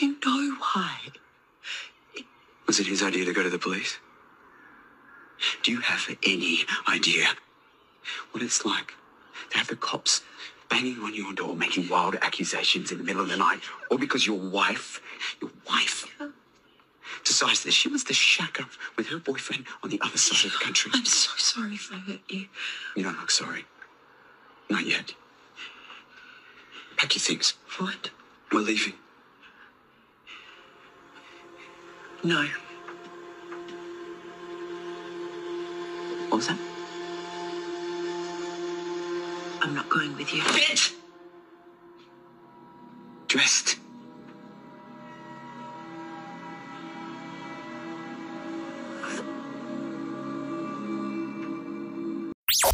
You know why. Was it his idea to go to the police? Do you have any idea what it's like to have the cops banging on your door, making wild accusations in the middle of the night, all because your wife, your wife, decides that she wants to shack up with her boyfriend on the other side of the country? I'm so sorry if I hurt you. You don't look sorry. Not yet. Pack your things. What? We're leaving. No. What was that? I'm not going with you. Bitch! Dressed.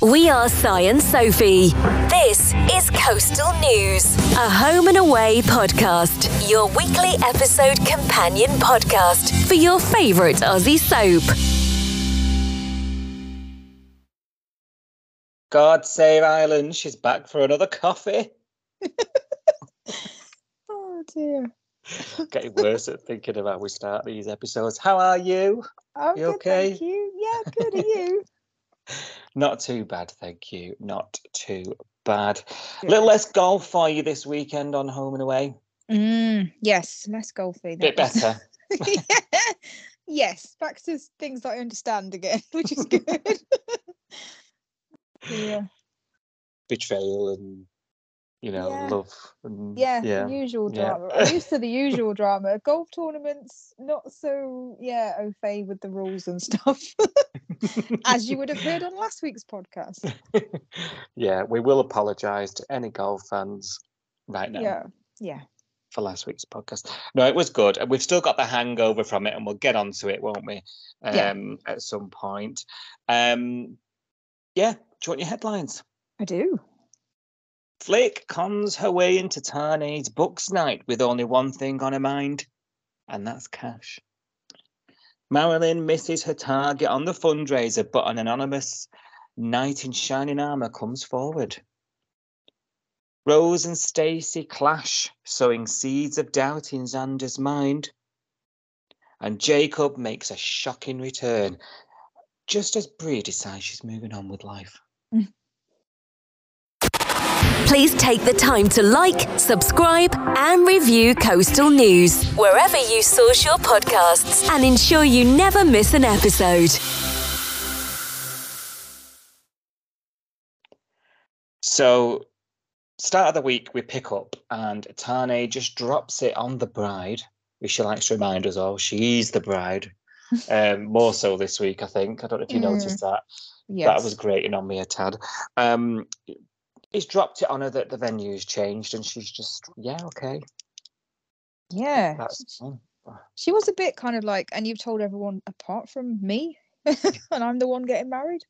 We are Cy and Sophie. This is Coastal News, a home and away podcast, your weekly episode companion podcast for your favourite Aussie soap. God save Ireland. She's back for another coffee. Oh dear. Getting worse at thinking about we start these episodes. How are you? I'm You good, okay? Thank you. Yeah, good. Are you? Not too bad, thank you. Not too bad. A little less golf for you this weekend on home and away. Mm, yes, less golfy. Bit was- better. yes, back to things that I understand again, which is good. yeah, Betrayal and you know, Yeah. love and yeah, yeah. the usual yeah. drama. I'm used to the usual drama. Golf tournaments, not so yeah, au fait with the rules and stuff, as you would have heard on last week's podcast. yeah, we will apologise to any golf fans right now. Yeah, yeah, for last week's podcast. No, it was good. and We've still got the hangover from it, and we'll get onto it, won't we? Yeah. Um, at some point. Um, yeah. Do you want your headlines? I do. Flick cons her way into Tane's bucks night with only one thing on her mind, and that's cash. Marilyn misses her target on the fundraiser, but an anonymous knight in shining armour comes forward. Rose and Stacy clash, sowing seeds of doubt in Xander's mind. And Jacob makes a shocking return, just as Bree decides she's moving on with life. Mm. Please take the time to like, subscribe, and review Coastal News wherever you source your podcasts and ensure you never miss an episode. So, start of the week, we pick up, and Tane just drops it on the bride, which she likes to remind us all she's the bride. Um, more so this week, I think. I don't know if you Mm. noticed that. Yes. That was grating on me a tad. Um, he's dropped it on her that the venue's changed, and she's just, yeah, okay, Yeah. that's. She was a bit kind of like, and you've told everyone apart from me, and I'm the one getting married.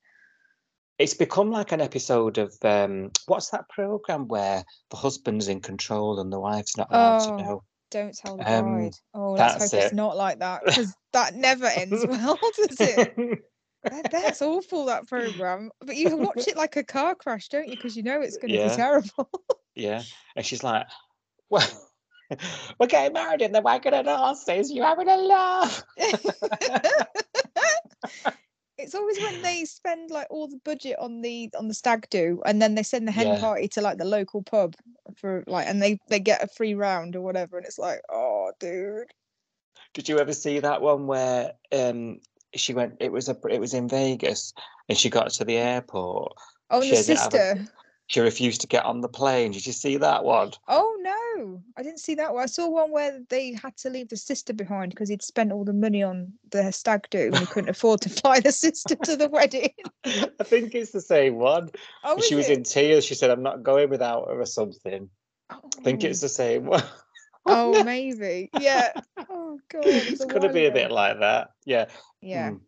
It's become like an episode of um, what's that program where the husband's in control and the wife's not allowed Oh, to know? Don't tell the Um, bride. Oh, let's that's hope it's not like that because that never ends well, does it? That- that's awful. That program, but you watch it like a car crash, don't you? Because you know it's going to Yeah. be terrible. Yeah. And she's like, well, we're getting married in the wagon and horses. You having a laugh? it's always when they spend like all the budget on the on the stag do, and then they send the hen Yeah. party to like the local pub for like, and they they get a free round or whatever, and it's like, oh, dude. Did you ever see that one where um she went it was a it was in Vegas and she got to the airport. Oh, She the sister. She refused to get on the plane. Did you see that one? Oh no, I didn't see that one. I saw one where they had to leave the sister behind because he'd spent all the money on the stag do and he couldn't afford to fly the sister to the wedding. I think it's the same one. Oh, she was it? in tears. She said, I'm not going without her or something. I think it's oh. the same one. Oh, maybe. Yeah. Oh god. it's going to be a bit like that. Yeah. Yeah. Mm.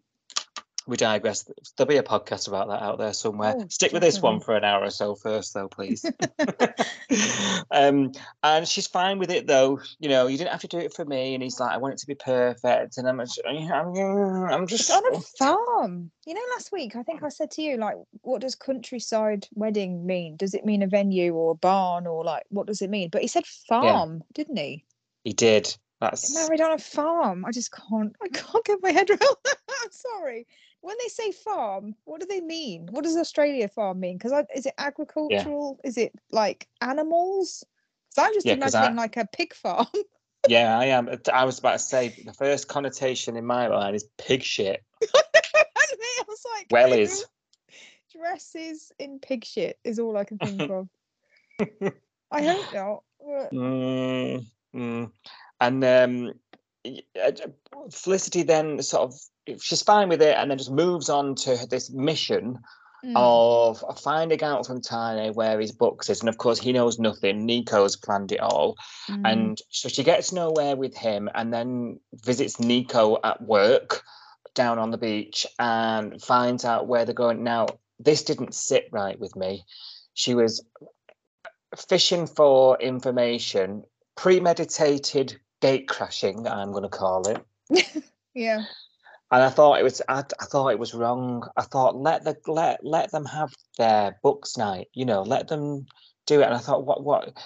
We digress. There'll be a podcast about that out there somewhere. Oh, Stick with this one for an hour or so first, though, please. um, and she's fine with it, though. You know, you didn't have to do it for me. And he's like, I want it to be perfect. And I'm, just- I'm, just. on a farm. You know, last week I think I said to you, like, what does countryside wedding mean? Does it mean a venue or a barn or like what does it mean? But he said farm, didn't he? He did. That's married on a farm. I just can't. I can't get my head around that. I'm sorry. When they say farm, what do they mean? What does Australia farm mean? Because is it agricultural? Is it like animals? Because I'm just Yeah, imagining I- like a pig farm. yeah, I am. I was about to say the first connotation in my mind is pig shit. I was like, Wellies. "Who Dresses in pig shit is all I can think of. I hope not. Mm, mm. And um, y- uh, Felicity then sort of she's fine with it, and then just moves on to this mission Mm. of finding out from Tane where his bucks is, and of course he knows nothing. Nikau's planned it all, Mm. and so she gets nowhere with him, and then visits Nico at work down on the beach and finds out where they're going. Now this didn't sit right with me. She was fishing for information, premeditated gate crashing. I'm going to call it. yeah. And I thought it was, I, I thought it was wrong. I thought let the let let them have their bucks night. You know, let them do it. And I thought, what what?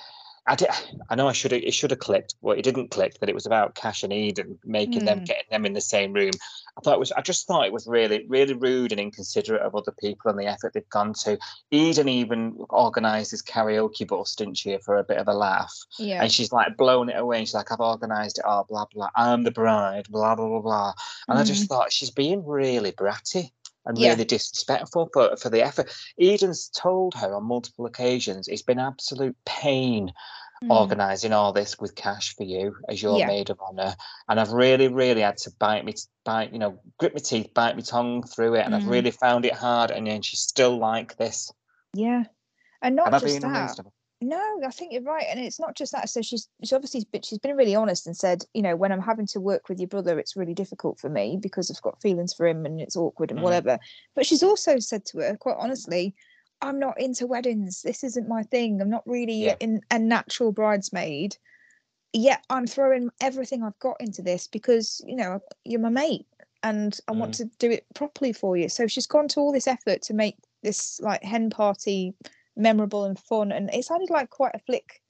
I did. I know I should have. It should have clicked, but it didn't click. That it was about Cash and Eden making them Mm. getting them in the same room. I thought it was. I just thought it was really, really rude and inconsiderate of other people and the effort they've gone to. Eden even organised this karaoke bus, didn't she, for a bit of a laugh? Yeah. And she's like blown it away. And she's like, I've organised it all, blah, blah. I'm the bride, blah, blah, blah, blah. And I just thought she's being really bratty and Yeah. really disrespectful for, for the effort. Eden's told her on multiple occasions it's been absolute pain Mm. organising all this with cash for you as your Yeah. maid of honour. And I've really, really had to bite me, bite, you know, grit my teeth, bite my tongue through it. And I've Mm. really found it hard. And then she's still like this. Yeah. And not just that. No, I think you're right, and it's not just that. So she's she's obviously been, she's been really honest and said, you know, when I'm having to work with your brother, it's really difficult for me because I've got feelings for him and it's awkward and Mhm. whatever. But she's also said to her, quite honestly, I'm not into weddings. This isn't my thing. I'm not really Yeah. in a natural bridesmaid. Yet I'm throwing everything I've got into this because you know you're my mate and I want to do it properly for you. So she's gone to all this effort to make this like hen party memorable and fun and it sounded like quite a flick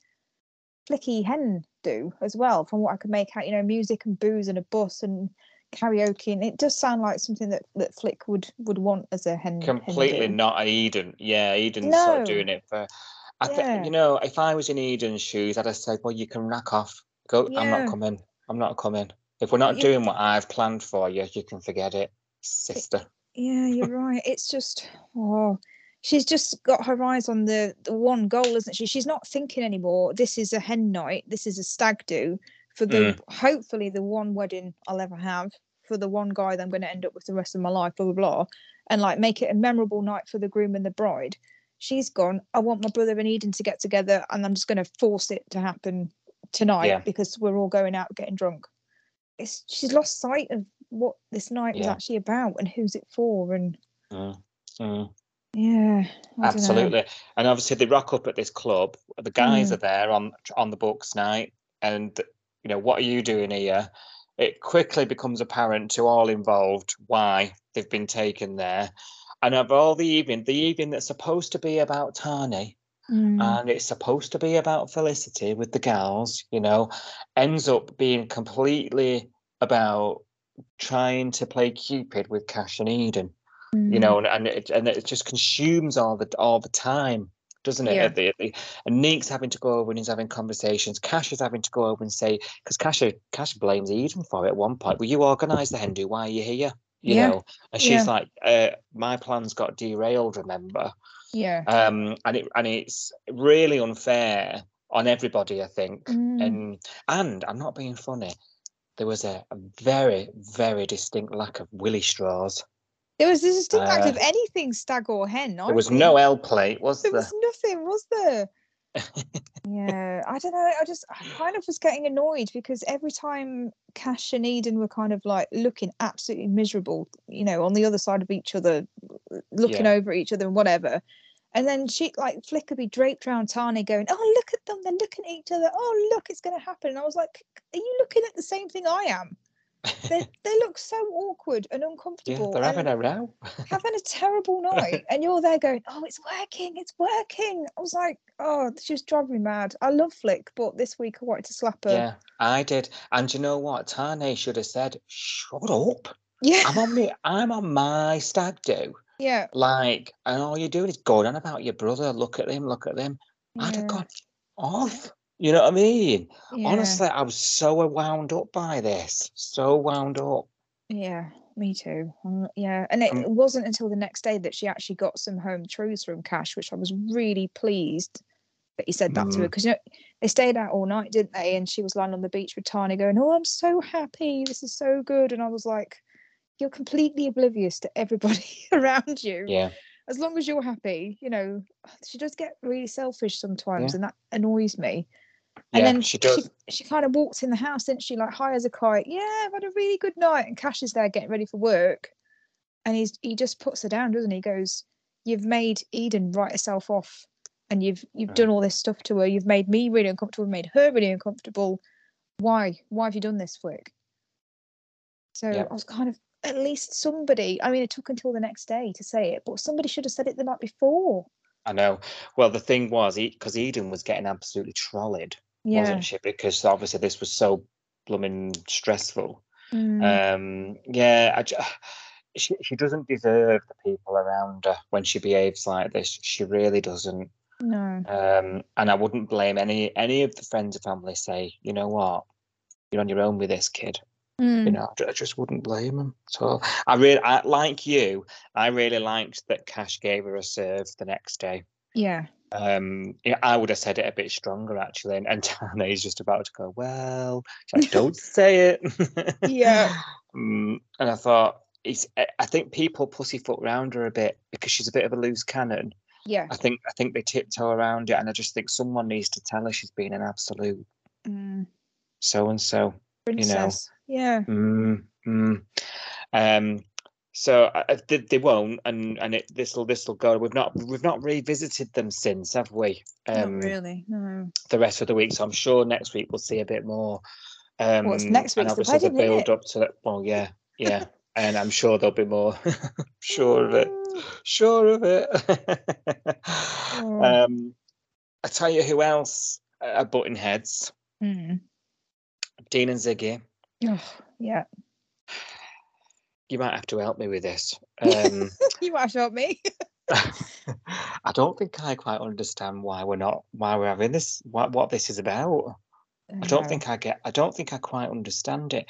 flicky hen do as well from what i could make out you know music and booze and a bus and karaoke and it does sound like something that that flick would would want as a hen hen completely do. not Eden. Yeah, Eden's sort of doing it for. I think Yeah. you know, if I was in Eden's shoes, I'd have said, "Well, you can rack off. Go. I'm not coming. I'm not coming. If we're not doing what I've planned for you, you can forget it, sister." yeah you're right it's just oh she's just got her eyes on the the one goal isn't she? She's not thinking anymore this is a hen night this is a stag do for the hopefully the one wedding i'll ever have for the one guy that i'm going to end up with the rest of my life blah blah blah and like make it a memorable night for the groom and the bride. She's gone i want my brother and eden to get together and i'm just going to force it to happen tonight Yeah. because we're all going out getting drunk. It's she's lost sight of what this night was actually about and who's it for and Mm, mm, yeah absolutely. And obviously, they rock up at this club. The guys Mm. are there on on the bucks night, and you know, what are you doing here? It quickly becomes apparent to all involved why they've been taken there. And of all the evening, the evening that's supposed to be about Tane, Mm, and it's supposed to be about Felicity with the gals, you know, ends up being completely about trying to play Cupid with Cash and Eden, you mm, know, and and it, and it just consumes all the all the time, doesn't it? Yeah. At the- at the- and Neek's having to go over and he's having conversations. Cash is having to go over and say because Cash Cash blames Eden for it at one point. Well, you organised the hen do. Why are you here? You Yeah. know, and she's Yeah. like, uh, "My plans got derailed." Remember? yeah um, and it and it's really unfair on everybody, I think. Mm. And and I'm not being funny. There was a, a very very distinct lack of willy straws. There was this distinct lack of uh, anything stag or hen There was no L plate, was there there? was nothing was there yeah i don't know i just i kind of was getting annoyed because every time cash and eden were kind of like looking absolutely miserable you know on the other side of each other looking Yeah. over each other and whatever and then she like flick would be draped around tane going oh look at them they're looking at each other oh look it's going to happen and i was like are you looking at the same thing i am they they look so awkward and yeah, uncomfortable. they're having a row. having a terrible night, and you're there going, "Oh, it's working, it's working." I was like, "Oh, she's driving me mad." I love Flick, but this week I wanted to slap her. yeah, I did. And you know what? Tane should have said, "Shut up! yeah, I'm on me. I'm on my stag do." yeah. Like, and all you're doing is going on about your brother. Look at him. Look at them. I'd have yeah, gone off. You know what I mean? yeah, Honestly, I was so wound up by this. So wound up. yeah. Me too. Um, yeah, and it Um, wasn't until the next day that she actually got some home truths from Cash, which I was really pleased that he said that to her Mm. because you know they stayed out all night, didn't they? And she was lying on the beach with Tane, going, "Oh, I'm so happy. This is so good." And I was like, "You're completely oblivious to everybody around you. Yeah. As long as you're happy, you know." She does get really selfish sometimes, and that annoys me. And Yeah, then she does. She, kind of walks in the house, didn't she? Like hires a kite. Yeah, I've had a really good night. And Cash is there getting ready for work, and he's he just puts her down, doesn't he? He goes, "You've made Eden write herself off, and you've you've Mm. done all this stuff to her. You've made me really uncomfortable. Made her really uncomfortable. Why? Why have you done this, Flick?" So Yeah. I was kind of at least somebody. I mean, it took until the next day to say it, but somebody should have said it the night before. I know. Well, the thing was, because Eden was getting absolutely trolled, Yeah. wasn't she? Because obviously this was so blooming stressful. Mm, Um, yeah, I, she she doesn't deserve the people around her when she behaves like this. She really doesn't. no. Um, and I wouldn't blame any any of the friends or family. Say, you know what, you're on your own with this kid. Mm, You know, I I just wouldn't blame them. So I really, I, like you, I really liked that Cash gave her a serve the next day. yeah. Um, yeah, I would have said it a bit stronger actually, and, and Tane is just about to go. Well, like, don't say it. Yeah. Mm, and I thought, it's. I think people pussyfoot around her a bit because she's a bit of a loose cannon. Yeah. I think I think they tiptoe around it, and I just think someone needs to tell her she's been an absolute Mm, so and so. You know. Yeah. Mm, mm. Um, so I- they, they won't, and and it this will this will go. We've not we've not revisited them since, have we? Um, Not really. No. The rest of the week, so I'm sure next week we'll see a bit more. Um, Well, it's next and week's the obviously wedding, build up to that. Well, yeah, yeah, and I'm sure there'll be more. sure of it. Sure of it. Oh. um, I tell you who else are butting heads. Mm. Dean and Ziggy. Oh, yeah. You might have to help me with this. Um, you might have to help me. I don't think I quite understand why we're not why we're having this what what this is about. I don't No. think I get I don't think I quite understand it.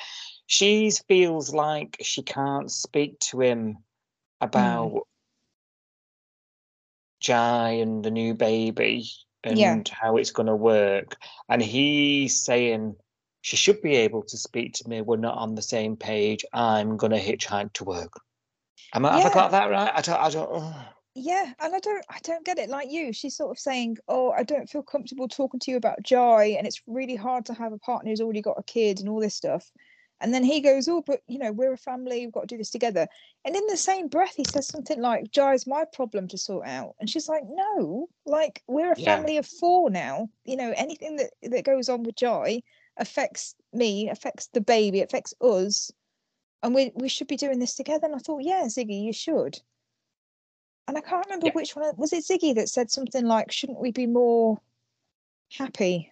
She feels like she can't speak to him about Jai and the new baby and Yeah. how it's gonna work. And he's saying she should be able to speak to me. We're not on the same page. I'm gonna hitchhike to work. Am I, Have I got that right? I don't I don't oh. Yeah, and I don't I don't get it like you. She's sort of saying, "Oh, I don't feel comfortable talking to you about Jai, and it's really hard to have a partner who's already got a kid and all this stuff." And then he goes, "Oh, but you know, we're a family. We've got to do this together." And in the same breath, he says something like, "Jai's my problem to sort out," and she's like, "No, like we're a Yeah. family of four now. You know, anything that that goes on with Jai affects me, affects the baby, affects us, and we we should be doing this together." And I thought, "Yeah, Ziggy, you should." And I can't remember Yeah. which one was it Ziggy that said something like, "Shouldn't we be more happy?"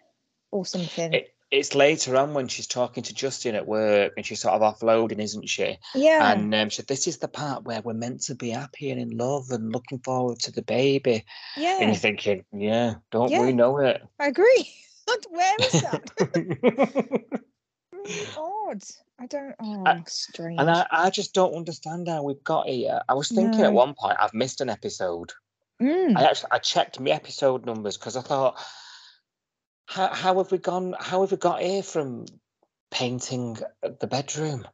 or something. It, it's later on when she's talking to Justin at work and she's sort of offloading, isn't she? yeah, And um, she said, This is the part where we're meant to be happy and in love and looking forward to the baby. Yeah. And you're thinking, Yeah, don't Yeah. we know it? I agree. Where is that? really odd. I don't. Oh, strange. and I, I just don't understand how we've got here. I was thinking at one point, I've missed an episode. Mm, I actually I checked my episode numbers because I thought, how, how have we gone? How have we got here from painting the bedroom?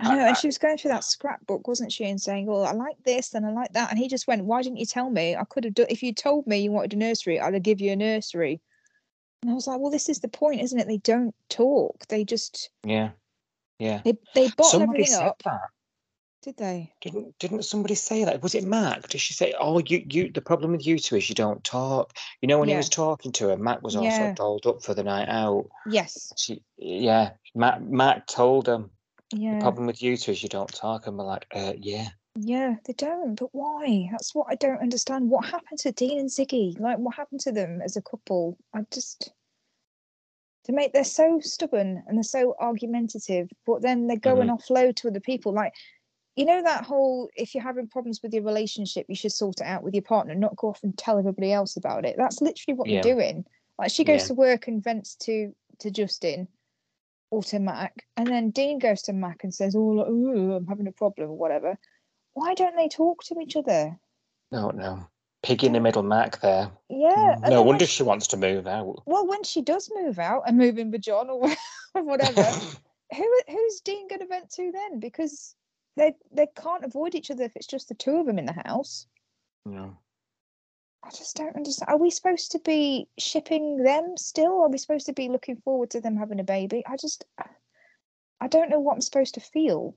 I know. I- And she was going through that scrapbook, wasn't she, and saying, "Oh, I like this and I like that." And he just went, "Why didn't you tell me? I could have done. If you told me you wanted a nursery, I'd have give you a nursery." And I was like, "Well, this is the point, isn't it? They don't talk. They just Yeah, yeah. they they bottle Somebody everything said up." that. Did they? Didn't didn't somebody say that? Was it Mac? Did she say, "Oh, you you the problem with you two is you don't talk"? You know, when he was talking to her, Mac was also Yeah. dolled up for the night out. Yes. She, yeah, Mac Mac told him Yeah. The problem with you two is you don't talk, and we're like, uh, yeah. Yeah, they don't. But why? That's what I don't understand. What happened to Dean and Ziggy? Like, what happened to them as a couple? I just. They make they're so stubborn and they're so argumentative, but then they go and offload to other people. Like, you know that whole if you're having problems with your relationship, you should sort it out with your partner, not go off and tell everybody else about it. That's literally what Yeah. they're doing. Like she goes Yeah. to work and vents to to Justin or to Mac, and then Dean goes to Mac and says, "Oh, I'm having a problem or whatever." Why don't they talk to each other? No, no. Pig in the middle, Mac. There. Yeah. Mm, No wonder she- she wants to move out. well, when she does move out and move in with John or or whatever, who who's Dean going to vent to then? Because they they can't avoid each other if it's just the two of them in the house. no. I just don't understand. Are we supposed to be shipping them still? Are we supposed to be looking forward to them having a baby? I just, I don't know what I'm supposed to feel.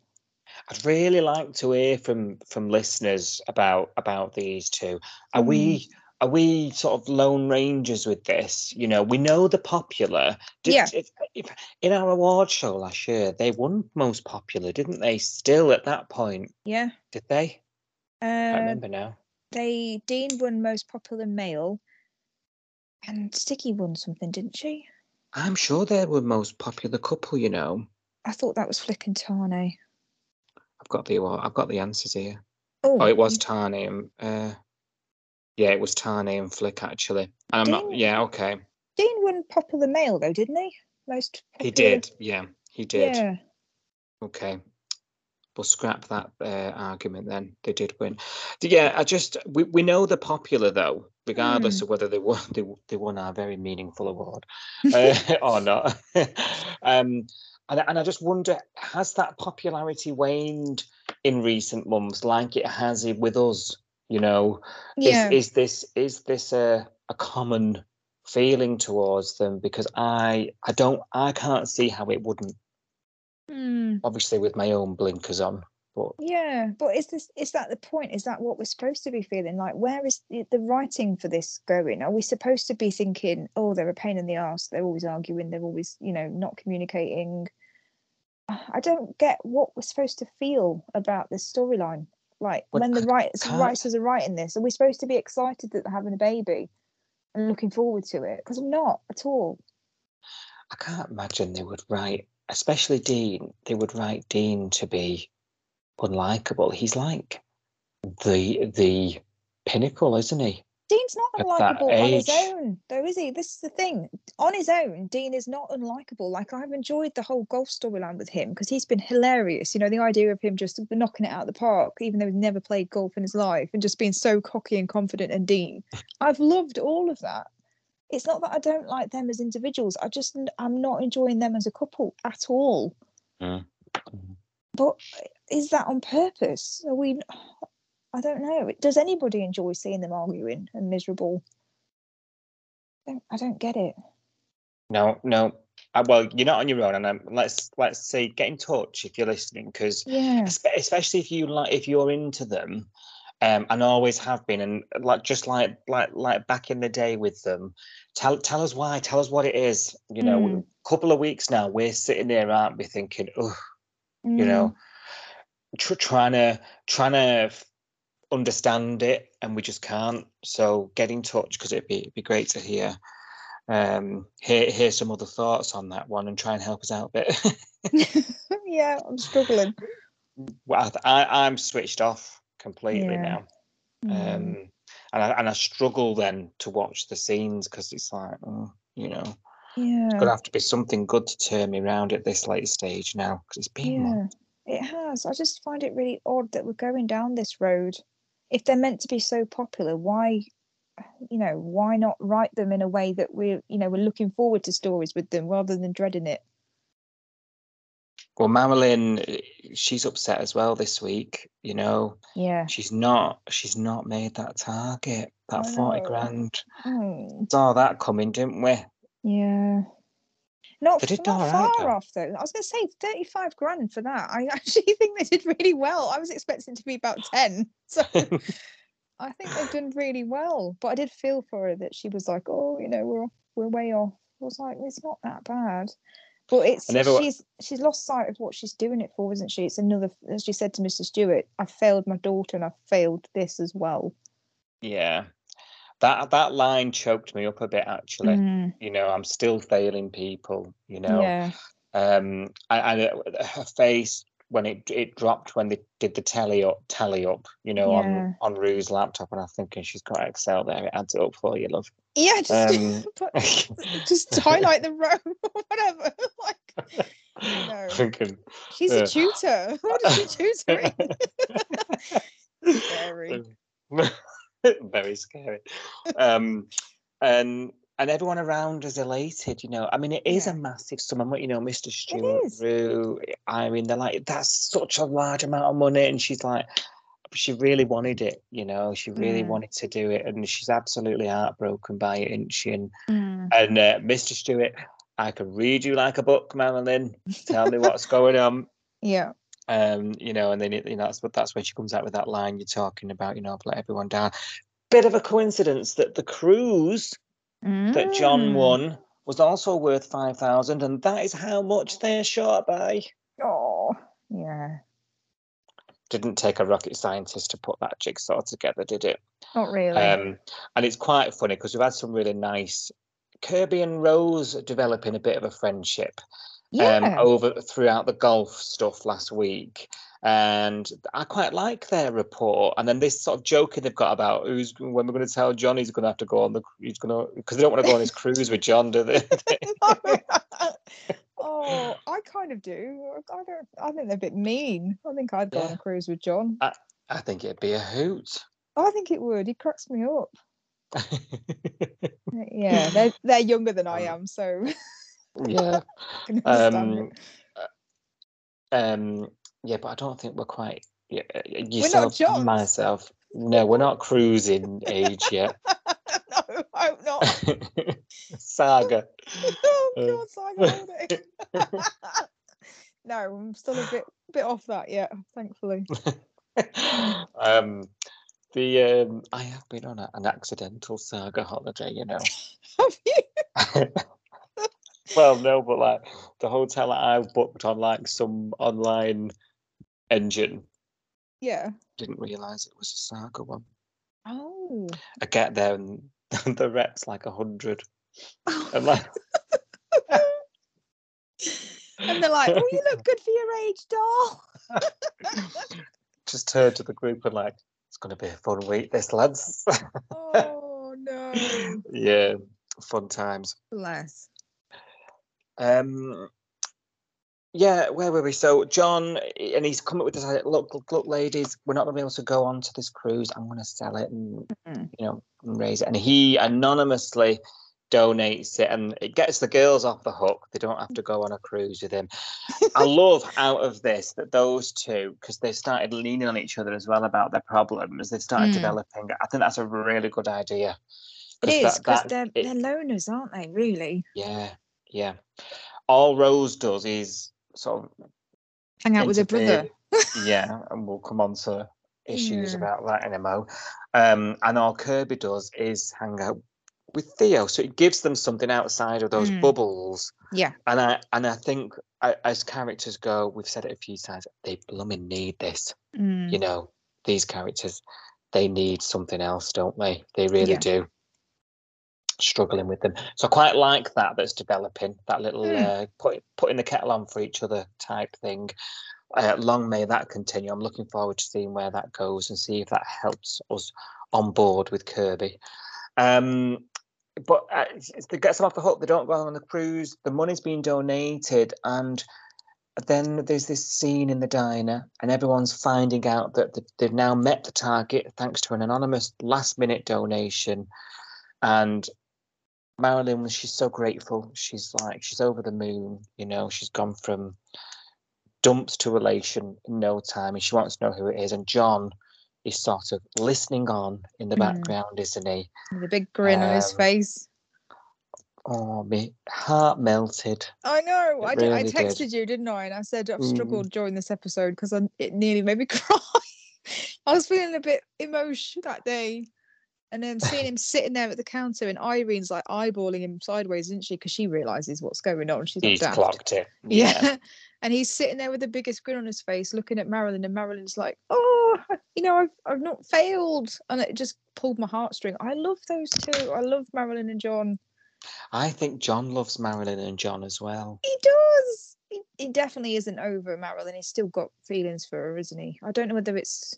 I'd really like to hear from from listeners about about these two. Are Mm. we are we sort of lone rangers with this? You know, we know the popular. Did, Yeah. if, if, in our award show last year, they won most popular, didn't they? Still at that point, Yeah. did they? I Uh, remember now. they Dean won most popular male, and Ziggy won something, didn't she? I'm sure they were most popular couple. You know, I thought that was Flick and Tane. I've got the award- I've got the answers here. Oh, Oh, it was Tane and uh, yeah, it was Tane and Flick actually. And I'm not. Yeah, okay. Dean won popular male though, didn't he? Most. He did. Yeah, he did. Yeah. Okay. We'll scrap that uh, argument then. They did win. Yeah, I just we, we know they're popular though, regardless of whether they won they, they won our very meaningful award uh, or not. um, and I- and I just wonder, has that popularity waned in recent months, like it has with us? You know, Yeah. is is this is this a a common feeling towards them? Because I I don't I can't see how it wouldn't Hmm. obviously with my own blinkers on. But Yeah, but is this is that the point? Is that what we're supposed to be feeling? Like, where is the, the writing for this going? Are we supposed to be thinking, oh, they're a pain in the ass, they're always arguing, they're always, you know, not communicating? I don't get what we're supposed to feel about this storyline. Like Well, when the writers can't- writers are writing this, are we supposed to be excited that they're having a baby and looking forward to it? Because I'm not at all. I can't imagine they would write, especially Dean. They would write Dean to be unlikable. He's like the the pinnacle, isn't he? Dean's not unlikable on his own, though, is he? This is the thing. On his own, Dean is not unlikable. Like I've enjoyed the whole golf storyline with him because he's been hilarious. You know, the idea of him just knocking it out of the park, even though he's never played golf in his life, and just being so cocky and confident and Dean. I've loved all of that. It's not that I don't like them as individuals. I just I'm not enjoying them as a couple at all. Mm. But is that on purpose? Are we? I don't know. Does anybody enjoy seeing them arguing and miserable? I don't, I don't get it. No, no. Uh, well, you're not on your own, and um, let's let's say get in touch if you're listening, because Yeah. especially if you like if you're into them, um, and always have been, and like just like like like back in the day with them. Tell tell us why. Tell us what it is. You know, Mm. a couple of weeks now, we're sitting there, aren't we, thinking, oh, you Mm, know, tr- trying to trying to understand it, and we just can't. So get in touch because it'd be it'd be great to hear. Um, hear hear some other thoughts on that one and try and help us out a bit. yeah, I'm struggling. well, I, I'm switched off completely Yeah. now. Mm, Um, and I and I struggle then to watch the scenes because it's like, oh, you know, yeah. it's gonna have to be something good to turn me around at this late stage now because it's been Yeah, months. it has. I just find it really odd that we're going down this road. If they're meant to be so popular, why, you know, why not write them in a way that we're, you know, we're looking forward to stories with them rather than dreading it? Well, Marilyn, she's upset as well this week. You know, Yeah. she's not she's not made that target, that I forty grand. Oh, Saw that coming, didn't we? yeah. Not, not far though. off though. I was going to say 35 grand for that. I actually think they did really well. I was expecting to be about 10. So I think they've done really well. But I did feel for her that she was like, oh, you know, we're we're way off. I was like, it's not that bad. But it's everyone- she's she's lost sight of what she's doing it for, isn't she? It's another, as she said to Mr. Stewart, I failed my daughter and I failed this as well. Yeah. That that line choked me up a bit actually. Mm, You know, I'm still failing people, you know. Yeah, Um and, uh, her face when it it dropped when they did the tally up tally up, you know, Yeah. on on Roo's laptop and I'm thinking she's got Excel there, it adds it up for you, love. yeah. Just Um, just highlight the row or whatever. like she's Yeah. a tutor. What is she tutoring? Scary. very scary um and and everyone around is elated you know i mean it is Yeah. a massive sum of money you know mr stewart. Roo, i mean they're like that's such a large amount of money and she's like she really wanted it you know she really Mm. wanted to do it and she's absolutely heartbroken by it isn't she and Mm. and uh, mr stewart i could read you like a book marilyn tell me what's going on Yeah. Um, you know, and then you know that's what that's when she comes out with that line you're talking about, you know, I've let everyone down. Bit of a coincidence that the cruise that John Mm. won was also worth five thousand, and that is how much they're short by. Oh, yeah. Didn't take a rocket scientist to put that jigsaw together, did it? Not really. Um, and it's quite funny because we've had some really nice Kirby and Rose developing a bit of a friendship. Yeah. um, over throughout the golf stuff last week. And I quite like their report. And then this sort of joking they've got about who's when we're going to tell John he's going to have to go on the he's going to because they don't want to go on his cruise with John, do they? oh, I kind of do. I don't. I think they're a bit mean. I think I'd go on a cruise with John. I think it'd be a hoot. I think it would. He cracks me up. Yeah, they're they're younger than I Um, am, so yeah. Can understand Um, um, yeah, but I don't think we're quite yeah, uh, not yourself, Johns. myself. No, we're not cruising age yet. no, I hope not. Saga. oh Uh, God, Simon, no, I'm still a bit bit off that yet, thankfully. um, the um, I have been on a, an accidental saga holiday, you know. Have you? Well, no, but like the hotel that I've booked on like some online engine, Yeah. didn't realise it was a saga one. Oh. I get there and the rep's like a hundred. I'm like, and they're like, "Oh, you look good for your age, doll." just turned to the group and like, it's going to be a fun week, this lads. Oh no. yeah, fun times. Bless. Um, yeah, where were we? So John, and he's come up with this idea. Look, look, look, ladies, we're not going to be able to go on to this cruise. I'm going to sell it and Mhm. you know and raise it. And he anonymously donates it, and it gets the girls off the hook. They don't have to go on a cruise with him. I love out of this that those two, because they started leaning on each other as well about their problems. They started Mm. developing. I think that's a really good idea. It 'Cause because they're it- they're loners, aren't they? Really. yeah, yeah. All Rose does is sort of Hang out with her brother. yeah, and we'll come on to issues Yeah. about that in a mo. Um, and all Kirby does is hang out with Theo, so it gives them something outside of those Mm. bubbles. Yeah. And I and I think I, as characters go, we've said it a few times. They blooming need this. Mm. You know, these characters, they need something else, don't they? They really Yeah. do. Struggling with them, so I quite like that. That's developing that little Mm. uh, put putting the kettle on for each other type thing. Uh, long may that continue. I'm looking forward to seeing where that goes and see if that helps us on board with Kirby. Um, but uh, they get them off the hook. They don't go on the cruise. The money's being donated, and then there's this scene in the diner, and everyone's finding out that th- they've now met the target thanks to an anonymous last-minute donation. And Marilyn, she's so grateful. She's like, she's over the moon. You know, she's gone from dumps to relation in no time, and she wants to know who it is. And John is sort of listening on in the Mm. background, isn't he? With a big grin on his Um, face. Oh, me heart melted. I know. I, did, I really did. texted you, didn't I? And I said I've Mm. struggled during this episode because it nearly made me cry. I was feeling a bit emotional that day. And then seeing him sitting there at the counter and Irene's like eyeballing him sideways, isn't she? Because she realizes what's going on. She's He's daft. clocked it. Yeah. and he's sitting there with the biggest grin on his face, looking at Marilyn, and Marilyn's like, "Oh, you know, I've I've not failed," and it just pulled my heartstring. I love those two. I love Marilyn and John. I think John loves Marilyn and John as well. He does. He, he definitely isn't over Marilyn. He's still got feelings for her, isn't he? I don't know whether it's,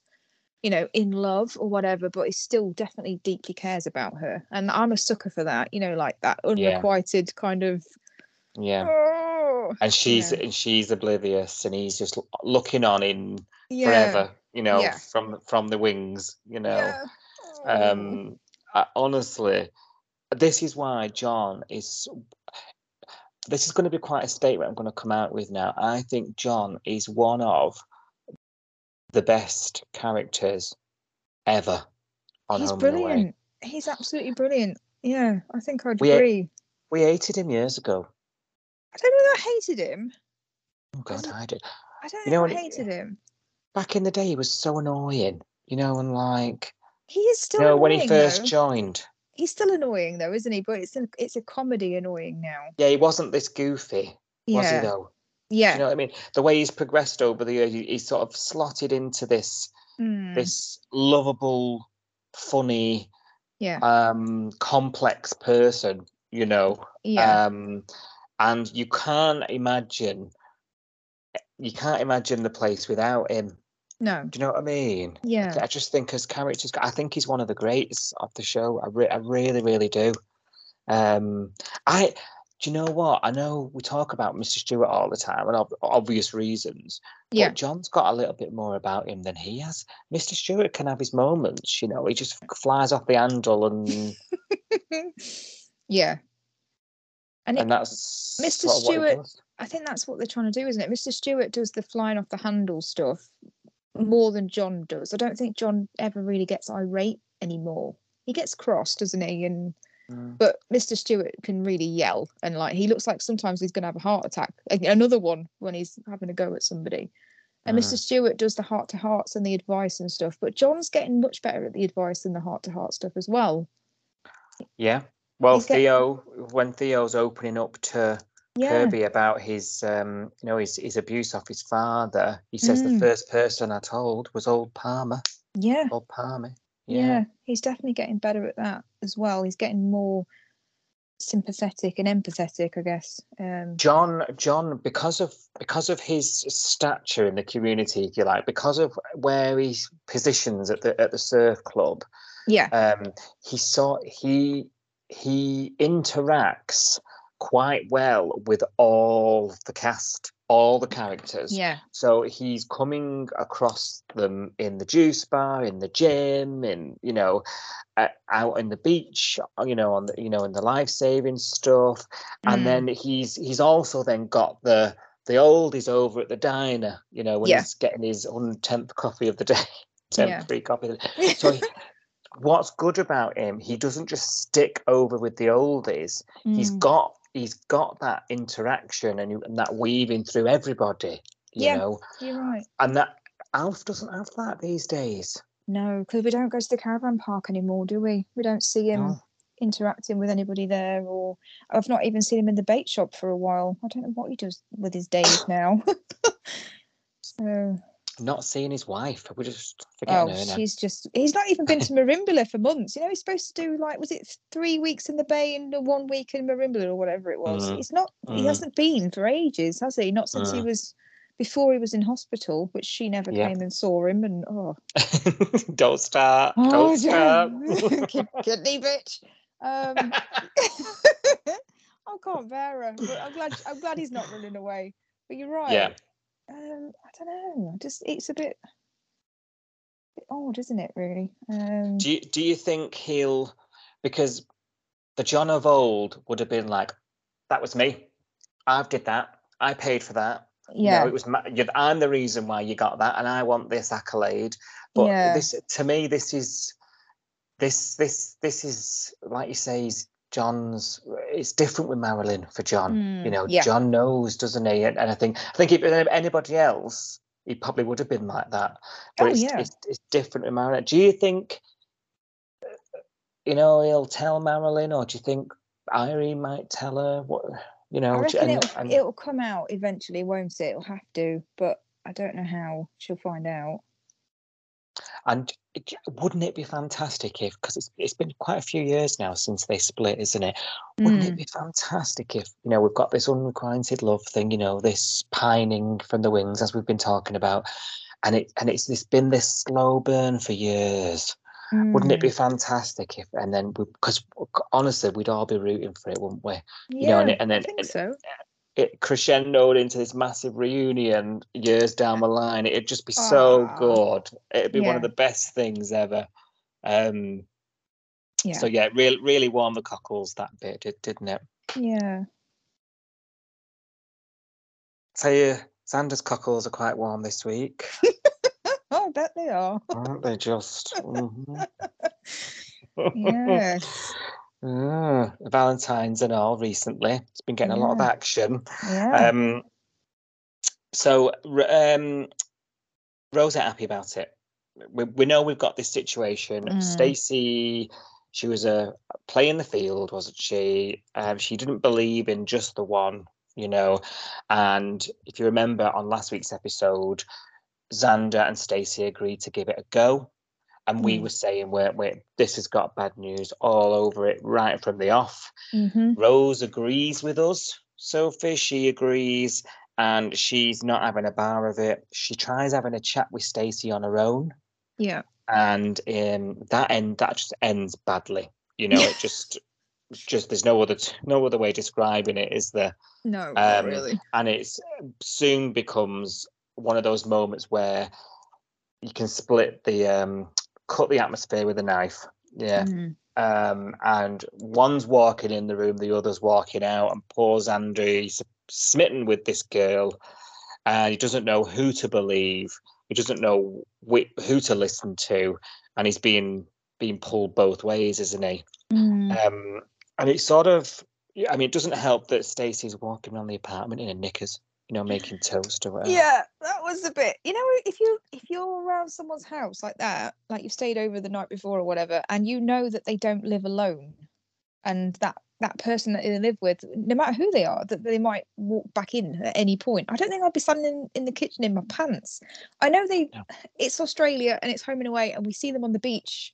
you know, in love or whatever, but he still definitely deeply cares about her. And I'm a sucker for that. You know, like that Yeah. unrequited kind of. Yeah. Oh, And she's Yeah. and she's oblivious, and he's just looking on in yeah. forever. You know, Yeah. from from the wings. You know. Yeah. Oh. Um, I, honestly, this is why John is. This is going to be quite a statement I'm going to come out with now. I think John is one of the best characters ever on He's Home brilliant. He's absolutely brilliant. Yeah, I think I'd We agree. We hated him years ago. I don't know that I hated him. Oh God, it- I did. I don't You know, I it- hated him. Back in the day, he was so annoying. You know, and like, He is still you know, annoying. when he first though. joined, He's still annoying though, isn't he? But it's a it's a comedy annoying now. yeah, he wasn't this goofy, was he? Though, yeah. you know what I mean? The way he's progressed over the years, he, he's sort of slotted into this Mm, this lovable, funny, yeah, um, complex person. You know, yeah. um, and you can't imagine. You can't imagine the place without him. no, Do you know what I mean? yeah. I just think as characters, I think he's one of the greats of the show. I, re- I really, really do. Um, I, do you know what? I know we talk about Mr. Stewart all the time, and ob- obvious reasons. But Yeah. John's got a little bit more about him than he has. Mr. Stewart can have his moments. You know, he just flies off the handle, and yeah. And, it, that's Mr. Stewart-. I think that's what they're trying to do, isn't it? Mr. Stewart does the flying off the handle stuff more than John does. I don't think John ever really gets irate anymore. He gets cross, doesn't he? And Mm. but Mr. Stewart can really yell and like he looks like sometimes he's going to have a heart attack. Another one when he's having a go at somebody. And Mr. Stewart does the heart to hearts and the advice and stuff, but John's getting much better at the advice and the heart to heart stuff as well. Yeah. Well, He's Theo, when Theo's opening up to Yeah, Kirby about his, um, you know, his, his abuse of his father. He says the Mm. first person I told was old Palmer. yeah, Old Palmer. Yeah, Yeah. He's definitely getting better at that as well. He's getting more sympathetic and empathetic, I guess. Um, John, John, because of because of his stature in the community, if you like, because of where he positions at the at the surf club, yeah, um, he saw he he interacts quite well with all the cast, all the characters. yeah, So he's coming across them in the juice bar, in the gym, in you know, uh, out in the beach, you know, on the you know, in the life saving stuff, and Mm. then he's he's also then got the the oldies over at the diner, you know, when Yeah. he's getting his tenth coffee of the day, Yeah. tenth free coffee. Of the day. So what's good about him, he doesn't just stick over with the oldies. He's got he's got that interaction and, and that weaving through everybody you Yeah. know you're right. and that alf doesn't have that these days No, because we don't go to the caravan park anymore, do we? We don't see him No. interacting with anybody there, or I've not even seen him in the bait shop for a while. I don't know what he does with his days now. so, not seeing his wife we're just oh, her she's just, he's not even been to Merimbula for months. You know, he's supposed to do like, was it three weeks in the bay and one week in Merimbula or whatever it was? Mm, He's not, he mm. hasn't been for ages, has he? Not since he Mm. was, before he was in hospital, which she never came and saw him. And oh, don't start Oh, don't start kidney bitch. Um, I can't bear her. But I'm glad. I'm glad he's not running away. But you're right. yeah Um, I don't know. Just it's a bit, bit odd, isn't it? Really. Um, do you, do you think he'll because the john of old would have been like that was me i've did that i paid for that yeah. no, it was my, i'm the reason why you got that and i want this accolade but Yeah. this to me this is this this this is like you say is john's it's different with marilyn for john you Mm, know yeah. john knows doesn't he and, and i think i think if anybody else he probably would have been like that but Oh, it's, yeah. it's, it's different with marilyn do you think you know he'll tell Marilyn, or do you think Irene might tell her? What you know? I reckon and- it'll, and- it'll come out eventually, won't it? It'll have to, but I don't know how. She'll find out. And wouldn't it be fantastic if, because it's, it's been quite a few years now since they split, isn't it? Wouldn't it Mm. be fantastic if, you know, we've got this unrequited love thing, you know, this pining from the wings, as we've been talking about, and it and it's this been this slow burn for years. Wouldn't it be Mm. fantastic if, and then because honestly, we'd all be rooting for it, wouldn't we? Yeah, know, and it- and I then- so. It crescendoed into this massive reunion years down the line. It'd just be so good. It'd be one of the best things ever. Um, Yeah, So yeah, really, really warmed the cockles that bit, did, didn't it? yeah. So yeah, Xander's cockles are quite warm this week, Oh, I bet they are. aren't they? Just mhm. yes. Mm, Valentine's and all recently. It's been getting a lot of action. Yeah. Um, so um, Rose ain't happy about it. We, we know we've got this situation. Mm. Stacey, she was a play in the field, wasn't she? Um, she didn't believe in just the one, you know. And if you remember on last week's episode, Xander and Stacey agreed to give it a go. And we Mm. were saying, we're, we this has got bad news all over it right from the off. hmm Rose agrees with us, Sophie. She agrees, and she's not having a bar of it. She tries having a chat with Stacey on her own, Yeah. and um, that end that just ends badly. You know, it just just there's no other t- no other way describing it, is there? No, Um, really. And it's soon becomes one of those moments where you can split the um, cut the atmosphere with a knife. Yeah Mm. um, and one's walking in the room, the other's walking out, and poor Xander, he's smitten with this girl, and he doesn't know who to believe. He doesn't know whi- who to listen to, and he's being being pulled both ways, isn't he? Mm. Um, and it's sort of, I mean, it doesn't help that Stacey's walking around the apartment in a knickers, you know, making toast or whatever. Yeah, that was a bit. You know, if you if you're around someone's house like that, like you've stayed over the night before or whatever, and you know that they don't live alone, and that that person that they live with, no matter who they are, that they might walk back in at any point. I don't think I'd be standing in, the kitchen in my pants. I know they. No. It's Australia and it's home and away, and we see them on the beach,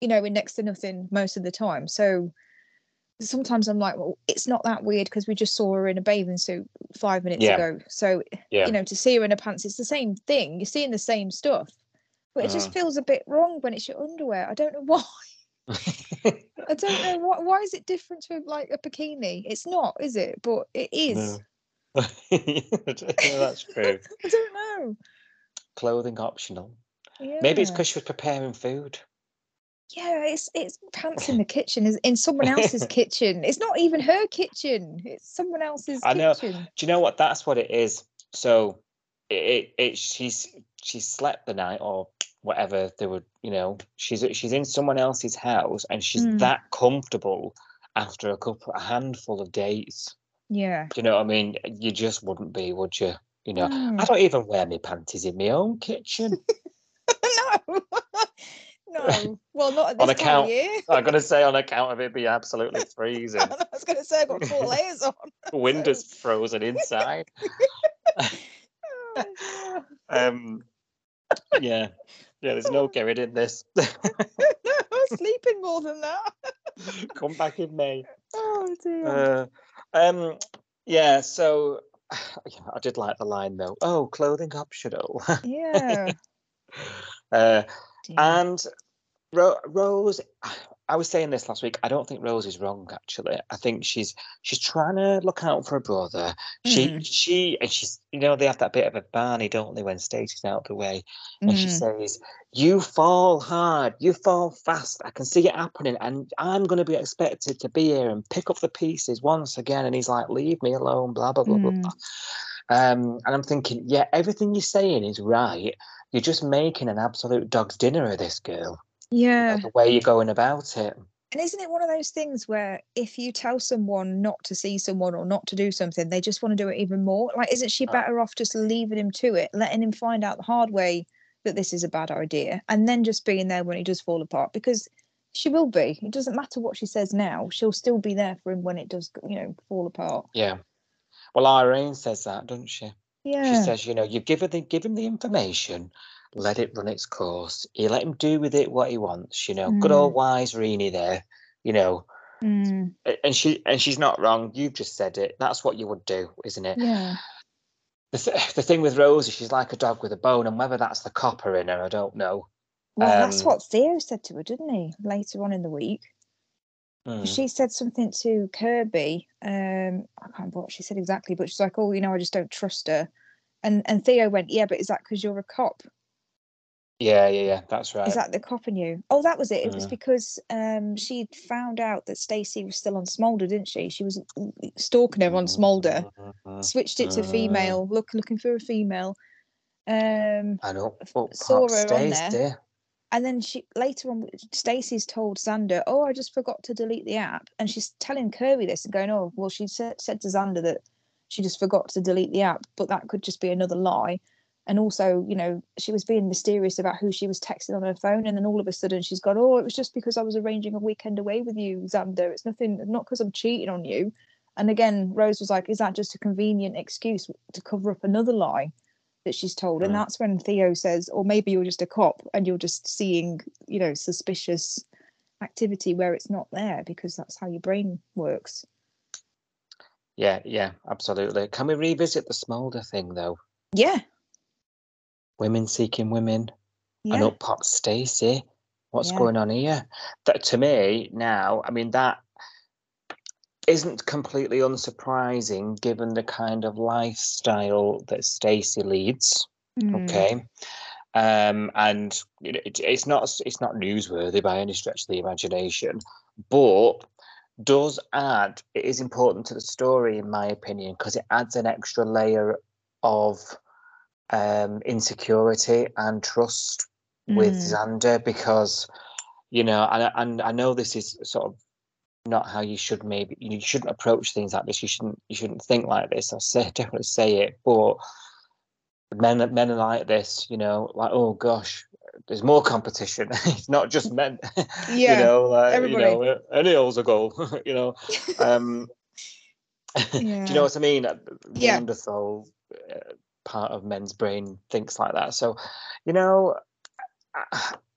you know, in next to nothing most of the time. So sometimes I'm like, well, it's not that weird because we just saw her in a bathing suit five minutes Yeah. ago. So Yeah. you know, to see her in her pants, it's the same thing. You're seeing the same stuff, but it just Mm. feels a bit wrong when it's your underwear. I don't know why. I don't know why. Why is it different to like a bikini? It's not, is it? But it is. No. That's true. I don't know. Clothing optional. Yeah. Maybe it's because she was preparing food. Yeah, it's it's pants in the kitchen, is in someone else's kitchen. It's not even her kitchen. It's someone else's I know. kitchen. Do you know what? That's what it is. So it, it, it she's she slept the night or whatever they were. You know, she's she's in someone else's house and she's Mm. that comfortable after a couple a handful of dates. Yeah. Do you know what I mean? You just wouldn't be, would you? You know, No. I don't even wear my panties in my own kitchen. no. No. Well, not at On this time account-. I'm gonna say on account of it be absolutely freezing. I was going to say I've got four layers on. The Windows frozen inside. Oh. Um, yeah, yeah. There's no getting in this. no, I'm sleeping more than that. Come back in May. Oh dear. Uh, um, yeah. So yeah, I did like the line though. Oh, clothing optional. yeah. uh, dear. and Ro- Rose, I was saying this last week. I don't think Rose is wrong. Actually, I think she's she's trying to look out for her brother. She Mm. she and she's you know they have that bit of a Barney, don't they, when Stacey's out of the way, and she Mm. says, "You fall hard, you fall fast. I can see it happening, and I'm going to be expected to be here and pick up the pieces once again." And he's like, "Leave me alone." Blah blah blah blah. Mm. blah. Um, and I'm thinking, yeah, everything you're saying is right. You're just making an absolute dog's dinner of this girl. You know, yeah. the way you're going about it. And isn't it one of those things where if you tell someone not to see someone or not to do something, they just want to do it even more? Like, isn't she Uh. better off just leaving him to it, letting him find out the hard way that this is a bad idea, and then just being there when he does fall apart? Because She will be. It doesn't matter what she says now. She'll still be there for him when it does, you know, fall apart. Yeah. Well, Irene says that, doesn't she? Yeah. She says, you know, you give her the give him the information, let it run its course. You let him do with it what he wants. You know, good old wise Reenie there. You know, Mm, and she and she's not wrong. You've just said it. That's what you would do, isn't it? yeah. The, th- the thing with Rosie, she's like a dog with a bone, and whether that's the copper in her, I don't know. Well, that's Um, what Theo said to her, didn't he? Later on in the week. Mm. She said something to Kirby. Um, I can't remember what she said exactly, but she's like, "Oh, you know, I just don't trust her." And and Theo went, "Yeah, but is that because you're a cop? Yeah, yeah, yeah. That's right. Is that the cop in you?" Oh, that was it. It was Mm. because um she found out that Stacey was still on Smolder, didn't she? She was stalking her on Smolder. Switched it to Mm. female. Look, looking for a female. Um, I know. Well, saw her on there. and then she later on Stacey's told Xander, "Oh, I just forgot to delete the app," and she's telling Kirby this and going, "Oh, well, she said said to Xander that she just forgot to delete the app, but that could just be another lie." And also, you know, she was being mysterious about who she was texting on her phone, and then all of a sudden she's gone, "Oh, it was just because I was arranging a weekend away with you, Xander. It's nothing, not because I'm cheating on you." And again, Rose was like, "Is that just a convenient excuse to cover up another lie?" that she's told and that's when theo says or maybe you're just a cop and you're just seeing you know suspicious activity where it's not there because that's how your brain works Yeah, yeah, absolutely. Can we revisit the Smolder thing though? yeah Women seeking women, and up pops Stacey. What's Yeah. going on here? That to me now, I mean that isn't completely unsurprising given the kind of lifestyle that Stacey leads. Mm, Okay. Um, and you know, it, it's not it's not newsworthy by any stretch of the imagination, but does add it is important to the story in my opinion because it adds an extra layer of um, insecurity and trust with Mm. Xander because you know and, and I know this is sort of not how you should maybe you shouldn't approach things like this you shouldn't you shouldn't think like this I'll say definitely say it but men men are like this you know like oh gosh there's more competition it's not just men Yeah, you know like everybody. you know any hole's a goal you know um do you know what I mean Yeah. Neanderthal uh, part of men's brain thinks like that. So you know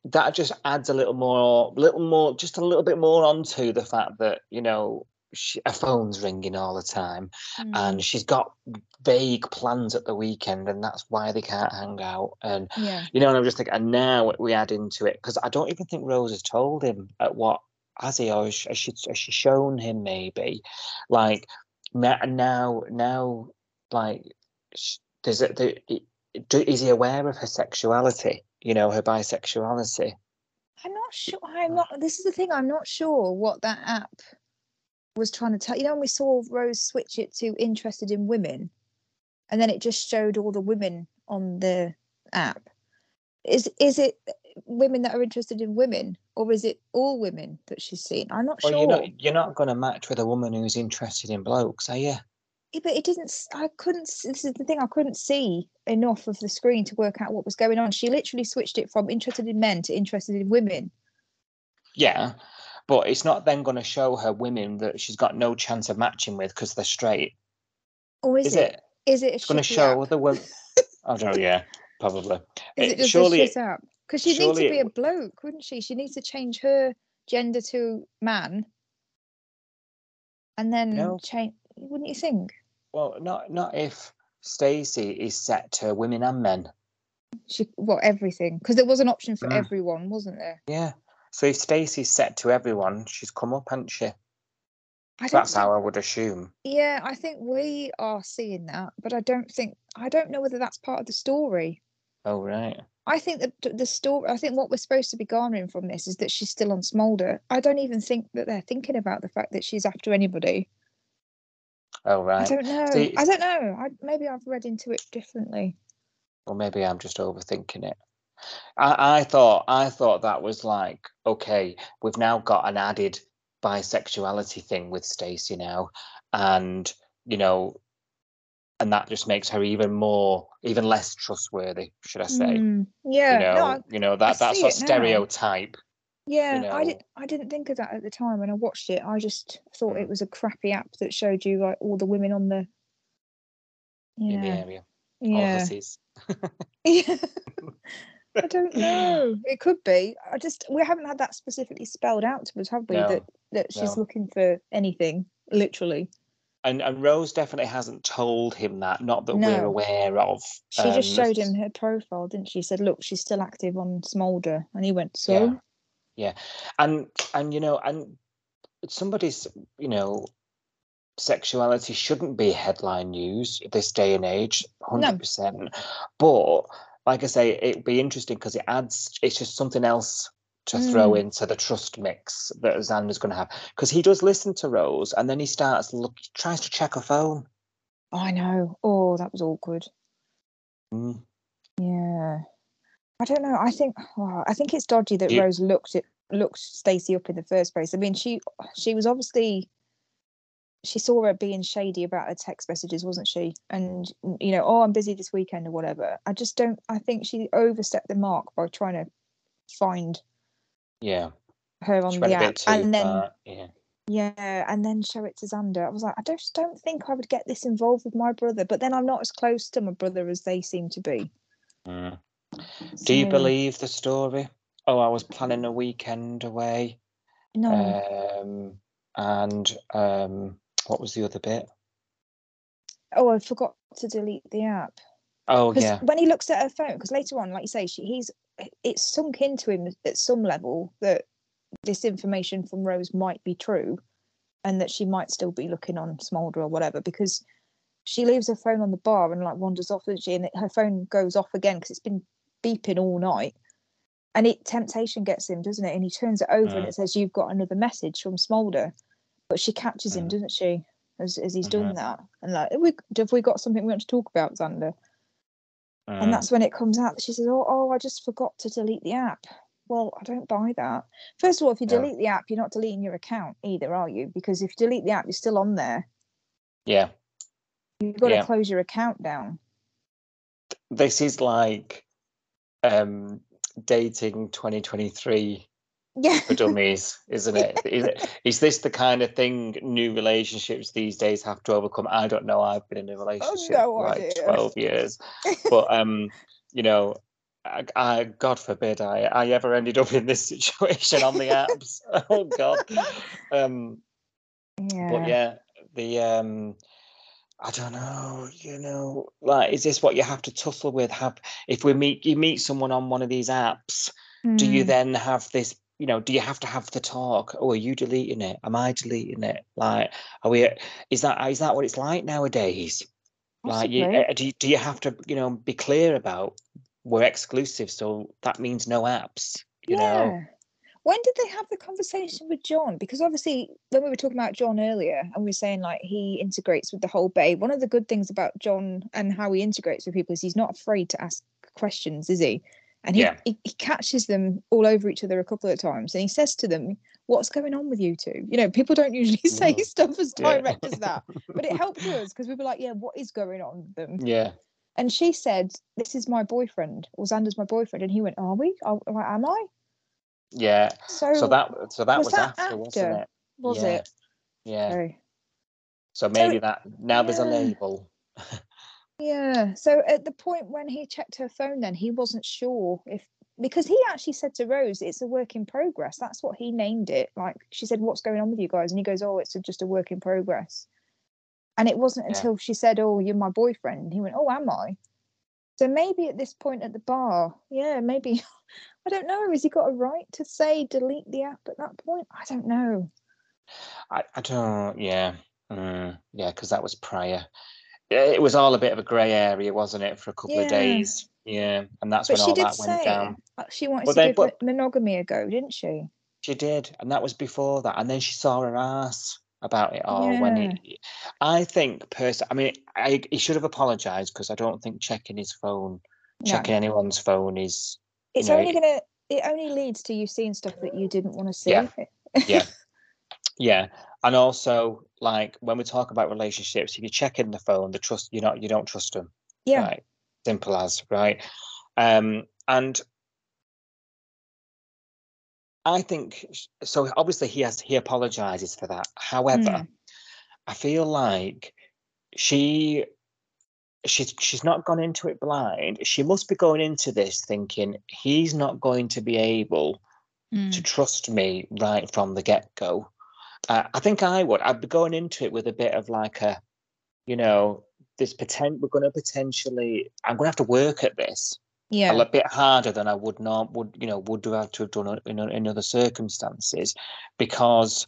that just adds a little more little more just a little bit more onto the fact that you know she, her phone's ringing all the time Mm, and she's got vague plans at the weekend and that's why they can't hang out. And yeah. you know and i'm just thinking and now we add into it because i don't even think rose has told him at what has he or has she, has she, shown him maybe? Like now now like sh- there's a the, do, is he aware of her sexuality you know her bisexuality? I'm not sure i'm not this is the thing i'm not sure what that app was trying to tell you know when we saw rose switch it to interested in women and then it just showed all the women on the app? Is is it women that are interested in women or is it all women that she's seen? I'm not well sure you're not you're not going to match with a woman who's interested in blokes are you Yeah, but it didn't I couldn't this is the thing i couldn't see enough of the screen to work out what was going on she literally switched it from interested in men to interested in women Yeah, but it's not then going to show her women that she's got no chance of matching with because they're straight, or is, is it it? is it It's going to show the women. I don't know. Yeah, probably. Is It- it just surely a it- shit app? Because she needs to be a bloke, wouldn't she? She needs to change her gender to man, and then No. change. Wouldn't you think? Well, not not if Stacey is set to women and men. She well everything because there was an option for Mm. everyone, wasn't there? Yeah. So if Stacey's set to everyone, she's come up, hasn't she? I That's think- how I would assume. Yeah, I think we are seeing that, but I don't think I don't know whether that's part of the story. Oh right. I think that the story. I think what we're supposed to be garnering from this is that she's still on Smolder. I don't even think that they're thinking about the fact that she's after anybody. Oh right. I don't know. I don't know. I maybe I've read into it differently. Or maybe I'm just overthinking it. I, I thought I thought that was like, okay, we've now got an added bisexuality thing with Stacey now, and you know, and that just makes her even more, even less trustworthy, should I say? Mm, yeah. you know, no, I- you know that that see sort of now. stereotype. Yeah, I know. didn't. I didn't think of that at the time when I watched it. I just thought Mm. it was a crappy app that showed you like all the women on the. in the area. yeah. Yeah. I don't know. It could be. I just we haven't had that specifically spelled out to us, have we? No, That that she's no. looking for anything, literally. And and Rose definitely hasn't told him that, not that we're aware of. She just Um, showed him her profile, didn't she? Said, "Look, she's still active on Smolder," and he went, "So." Yeah. Yeah. And and you know, and somebody's, you know, sexuality shouldn't be headline news this day and age, hundred percent. But like I say, it'd be interesting because it adds it's just something else to throw Mm. into the trust mix that Xander's gonna have. Because he does listen to Rose and then he starts look tries to check her phone. I know. Oh, that was awkward. Mm. Yeah. I don't know. I think oh, I think it's dodgy that you- Rose looked at looked Stacey up in the first place. I mean, she she was obviously she saw her being shady about her text messages, wasn't she? And you know, oh, I'm busy this weekend or whatever. I just don't. I think she overstepped the mark by trying to find Yeah. her on She the app, too and then far. Yeah. yeah, and then show it to Xander. I was like, I just don't think I would get this involved with my brother. But then I'm not as close to my brother as they seem to be. Mm. Do you believe the story? Oh, I was planning a weekend away. No. Um, and um, what was the other bit? oh, I forgot to delete the app. Oh, Because yeah. when he looks at her phone, because later on, like you say, she, he's it's sunk into him at some level that this information from Rose might be true, and that she might still be looking on Smolder or whatever. Because she leaves her phone on the bar and like wanders off, doesn't she? And it- her phone goes off again because it's been beeping all night. And it temptation gets him, doesn't it? And he turns it over and Mm. it says, "You've got another message from Smolder," but she catches him, Mm. doesn't she? As as he's Mhm. doing that, and like, have we have we got something we want to talk about, Xander? And that's when it comes out that she says, "Oh, oh, I just forgot to delete the app." Well, I don't buy that. First of all, if you delete the app, you're not deleting your account either, are you? Because if you delete the app, you're still on there. yeah. You've got Yeah. to close your account down. This is like um, dating 2023 Yeah. for dummies, isn't it? Is, it- is this the kind of thing new relationships these days have to overcome? I don't know. I've been in a relationship no for like idea. 12 years. But, um, you know, I, I, God forbid I, I ever ended up in this situation on the apps. oh, God. Um, yeah. but yeah the um i don't know you know like is this what you have to tussle with? Have if we meet you meet someone on one of these apps do you Mm, then have this you know do you have to have the talk? Oh are you deleting it? Am i deleting it? Like are we is that is that what it's like nowadays? Like you, uh, do, you, do you have to you know be clear about we're exclusive so that means no apps you know When did they have the conversation with John? Because obviously, when we were talking about John earlier, and we were saying like he integrates with the whole bay. One of the good things about John and how he integrates with people is he's not afraid to ask questions, is he? And he, Yeah. he, he catches them all over each other a couple of times, and he says to them, "What's going on with you two? You know, people don't usually mm. say Yeah. stuff as Yeah. direct as that, but it helped us because we were like, "Yeah, what is going on with them?" yeah And she said, "This is my boyfriend, or Xander's my boyfriend," and he went, "Are we? Oh, am I?" Yeah So, so that so that was was, that after, wasn't it was yeah. it? yeah. So maybe that now there's a label. Yeah. So at the point when he checked her phone, then he wasn't sure if because he actually said to Rose, "It's a work in progress." That's what he named it. Like she said, "What's going on with you guys?" And he goes, "Oh, it's just a work in progress." And it wasn't Yeah. until she said, "Oh, you're my boyfriend," and he went, "Oh, am I?" So maybe at this point at the bar, yeah, maybe I don't know. Has he got a right to say delete the app at that point? I don't know. I, I don't. Yeah, mm, yeah, because that was prior. It was all a bit of a grey area, wasn't it, for a couple of days? Yeah, and that's But when all that went down. she wanted But to then- give but- monogamy a go, didn't she? She did, and that was before that. And then she saw her ass about it all. When it, I think, person, I mean, I, he should have apologized because I don't think checking his phone, No. checking anyone's phone is. It's know, only it- gonna. It only leads to you seeing stuff that you didn't want to see. Yeah. Yeah. Yeah, and also like when we talk about relationships, if you check in the phone, the trust you not you don't trust them. Yeah. Right. Simple as right. Um, and I think so. Obviously, he has he apologizes for that. However, Mm. I feel like she she's she's not gone into it blind. She must be going into this thinking he's not going to be able Mm. to trust me right from the get go. Uh, I think I would. I'd be going into it with a bit of like a, you know, this potent. We're going to potentially. I'm going to have to work at this Yeah. a little bit harder than I would not would you know would have to have done in, in other circumstances, because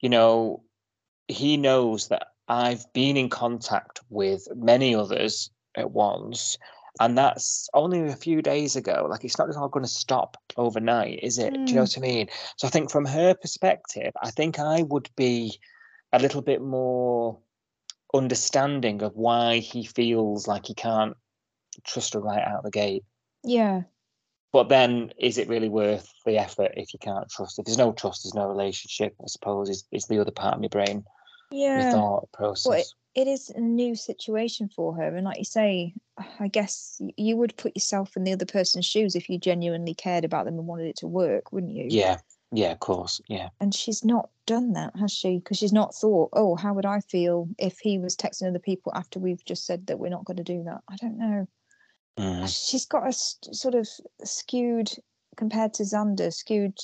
you know he knows that I've been in contact with many others at once, and that's only a few days ago. Like it's not just all going to stop overnight, is it? Do you know Mm. what I mean? So I think from her perspective, I think I would be a little bit more understanding of why he feels like he can't trust her right out the gate. Yeah. But then, is it really worth the effort if you can't trust? If there's no trust, there's no relationship. I suppose is, is the other part of my brain, Yeah. process. it is a new situation for her and like you say i guess you would put yourself in the other person's shoes if you genuinely cared about them and wanted it to work wouldn't you? Yeah, yeah, of course, yeah, and she's not done that has she? Because she's not thought oh how would i feel if he was texting other people after we've just said that we're not going to do that? I don't know. Mm, she's got a st- sort of skewed compared to xander skewed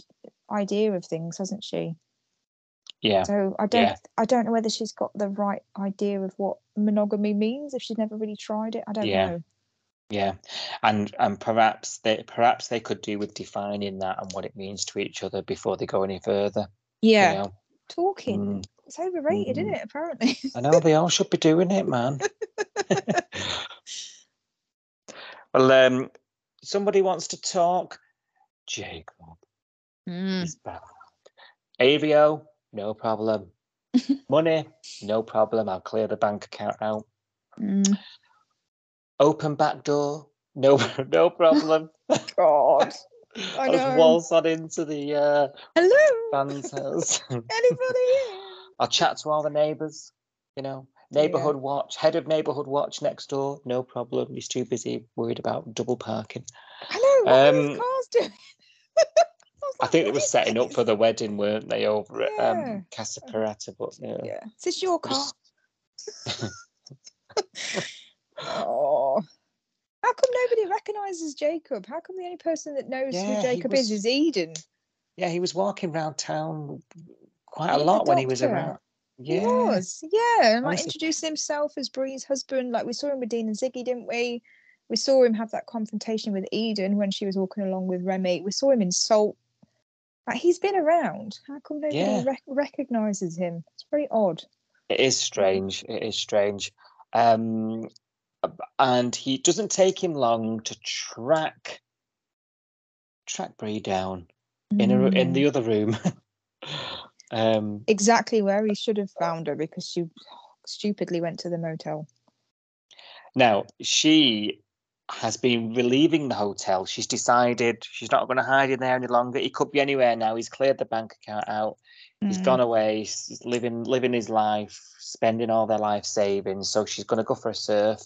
idea of things hasn't she yeah, so i don't Yeah. i don't know whether she's got the right idea of what monogamy means if she's never really tried it i don't Yeah. know yeah. And and perhaps they perhaps they could do with defining that and what it means to each other before they go any further. yeah You know? talking Mm, it's overrated mm. isn't it apparently I know they all should be doing it, man. well, um, somebody wants to talk. Jacob. Mm. AVO, no problem. Money, no problem. I'll clear the bank account out. Mm. Open back door, no, no problem. god I I'll know. waltz on into the uh, hello band's house. anybody here I'll chat to all the neighbours. You know, Yeah. neighbourhood watch, head of neighbourhood watch next door, no problem. He's too busy, worried about double parking. hello what are Um, those cars doing I think they were setting up for the wedding, weren't they, over at Yeah. um, Casa Parata? But yeah, yeah is this your car oh how come nobody recognizes jacob how come the only person that knows Yeah, who jacob was- is is eden yeah, he was walking around town quite a lot when he was around. He Yeah, was, yeah, and like introducing himself as Bree's husband. Like we saw him with Dean and Ziggy, didn't we? We saw him have that confrontation with Eden when she was walking along with Remy. We saw him insult. Like he's been around. How come nobody Yeah. rec- recognizes him? It's very odd. it is strange. It is strange. Um, and he doesn't take him long to track track Bree down in a, in Mm. the other room. um, exactly where he should have found her because she stupidly went to the motel. now she has been relieving the hotel. She's decided she's not going to hide in there any longer. He could be anywhere now. He's cleared the bank account out. He's gone mm. away. He's living living his life, spending all their life savings. So she's going to go for a surf,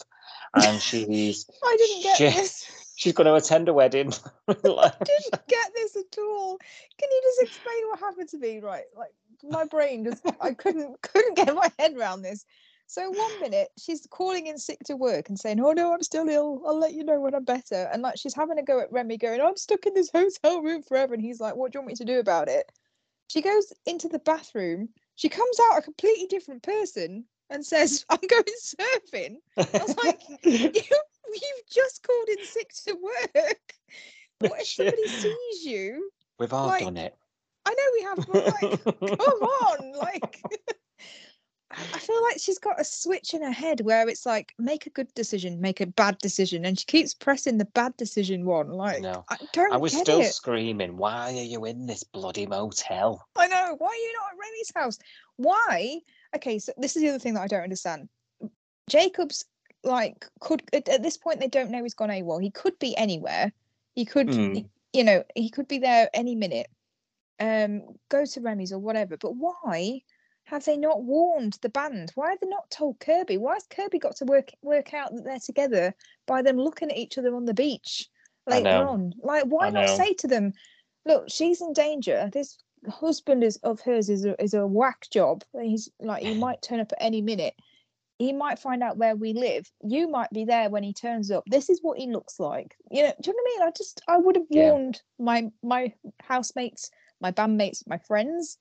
and she's I didn't get Shit. this. she's going to attend a wedding. Like, didn't get this at all. Can you just explain what happened to me? Right, like my brain just I couldn't couldn't get my head around this. So one minute she's calling in sick to work and saying, "Oh no, I'm still ill. I'll let you know when I'm better." And like she's having a go at Remy, going, "I'm stuck in this hotel room forever." And he's like, "What do you want me to do about it?" She goes into the bathroom. She comes out a completely different person and says, "I'm going surfing." I was like, you you've just called in sick to work. What if somebody sees you? We've all like, done it. I know we have, but like, come on, like. I feel like she's got a switch in her head where it's like, make a good decision, make a bad decision, and she keeps pressing the bad decision one. Like, know. I don't I was still it. screaming, "Why are you in this bloody motel?" I know. Why are you not at Remy's house? Why? Okay, so this is the other thing that I don't understand. Jacob's like could at, at this point they don't know he's gone AWOL. He could be anywhere. He could, Mm. you know, he could be there any minute. Um, go to Remy's or whatever. But why have they not warned the band? Why have they not told Kirby? Why has Kirby got to work work out that they're together by them looking at each other on the beach later on? Like, why not say to them? look, she's in danger. This husband is of hers is a, is a whack job. He's like he might turn up at any minute. He might find out where we live. You might be there when he turns up. This is what he looks like. You know, do you know what I mean? I just I would have Yeah. warned my my housemates, my bandmates, my friends.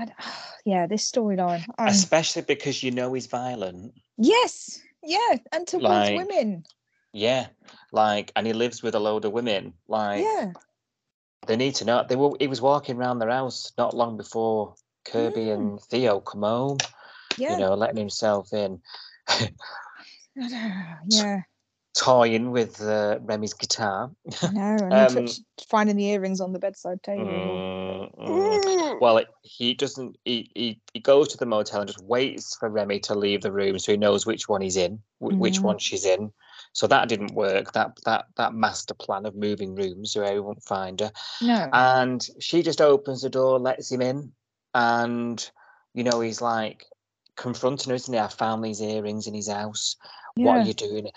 And yeah, this storyline. Especially because you know he's violent. Yes, yeah, and towards Like, women. Yeah. Like, and he lives with a load of women. Like, Yeah, they need to know. They were. He was walking around their house not long before Kirby Mm. and Theo come home. yeah, You know, letting himself in, yeah. toying with uh, Remy's guitar. No, and Um, finding the earrings on the bedside table. Mm, mm. Mm. Well, he doesn't. He, he he goes to the motel and just waits for Remy to leave the room, so he knows which one he's in, wh- which Mhm. one she's in. So that didn't work. That that that master plan of moving rooms, so everyone won't find her. No, And she just opens the door, lets him in, and you know he's like confronting her, isn't he? I found these earrings in his house. What are you doing?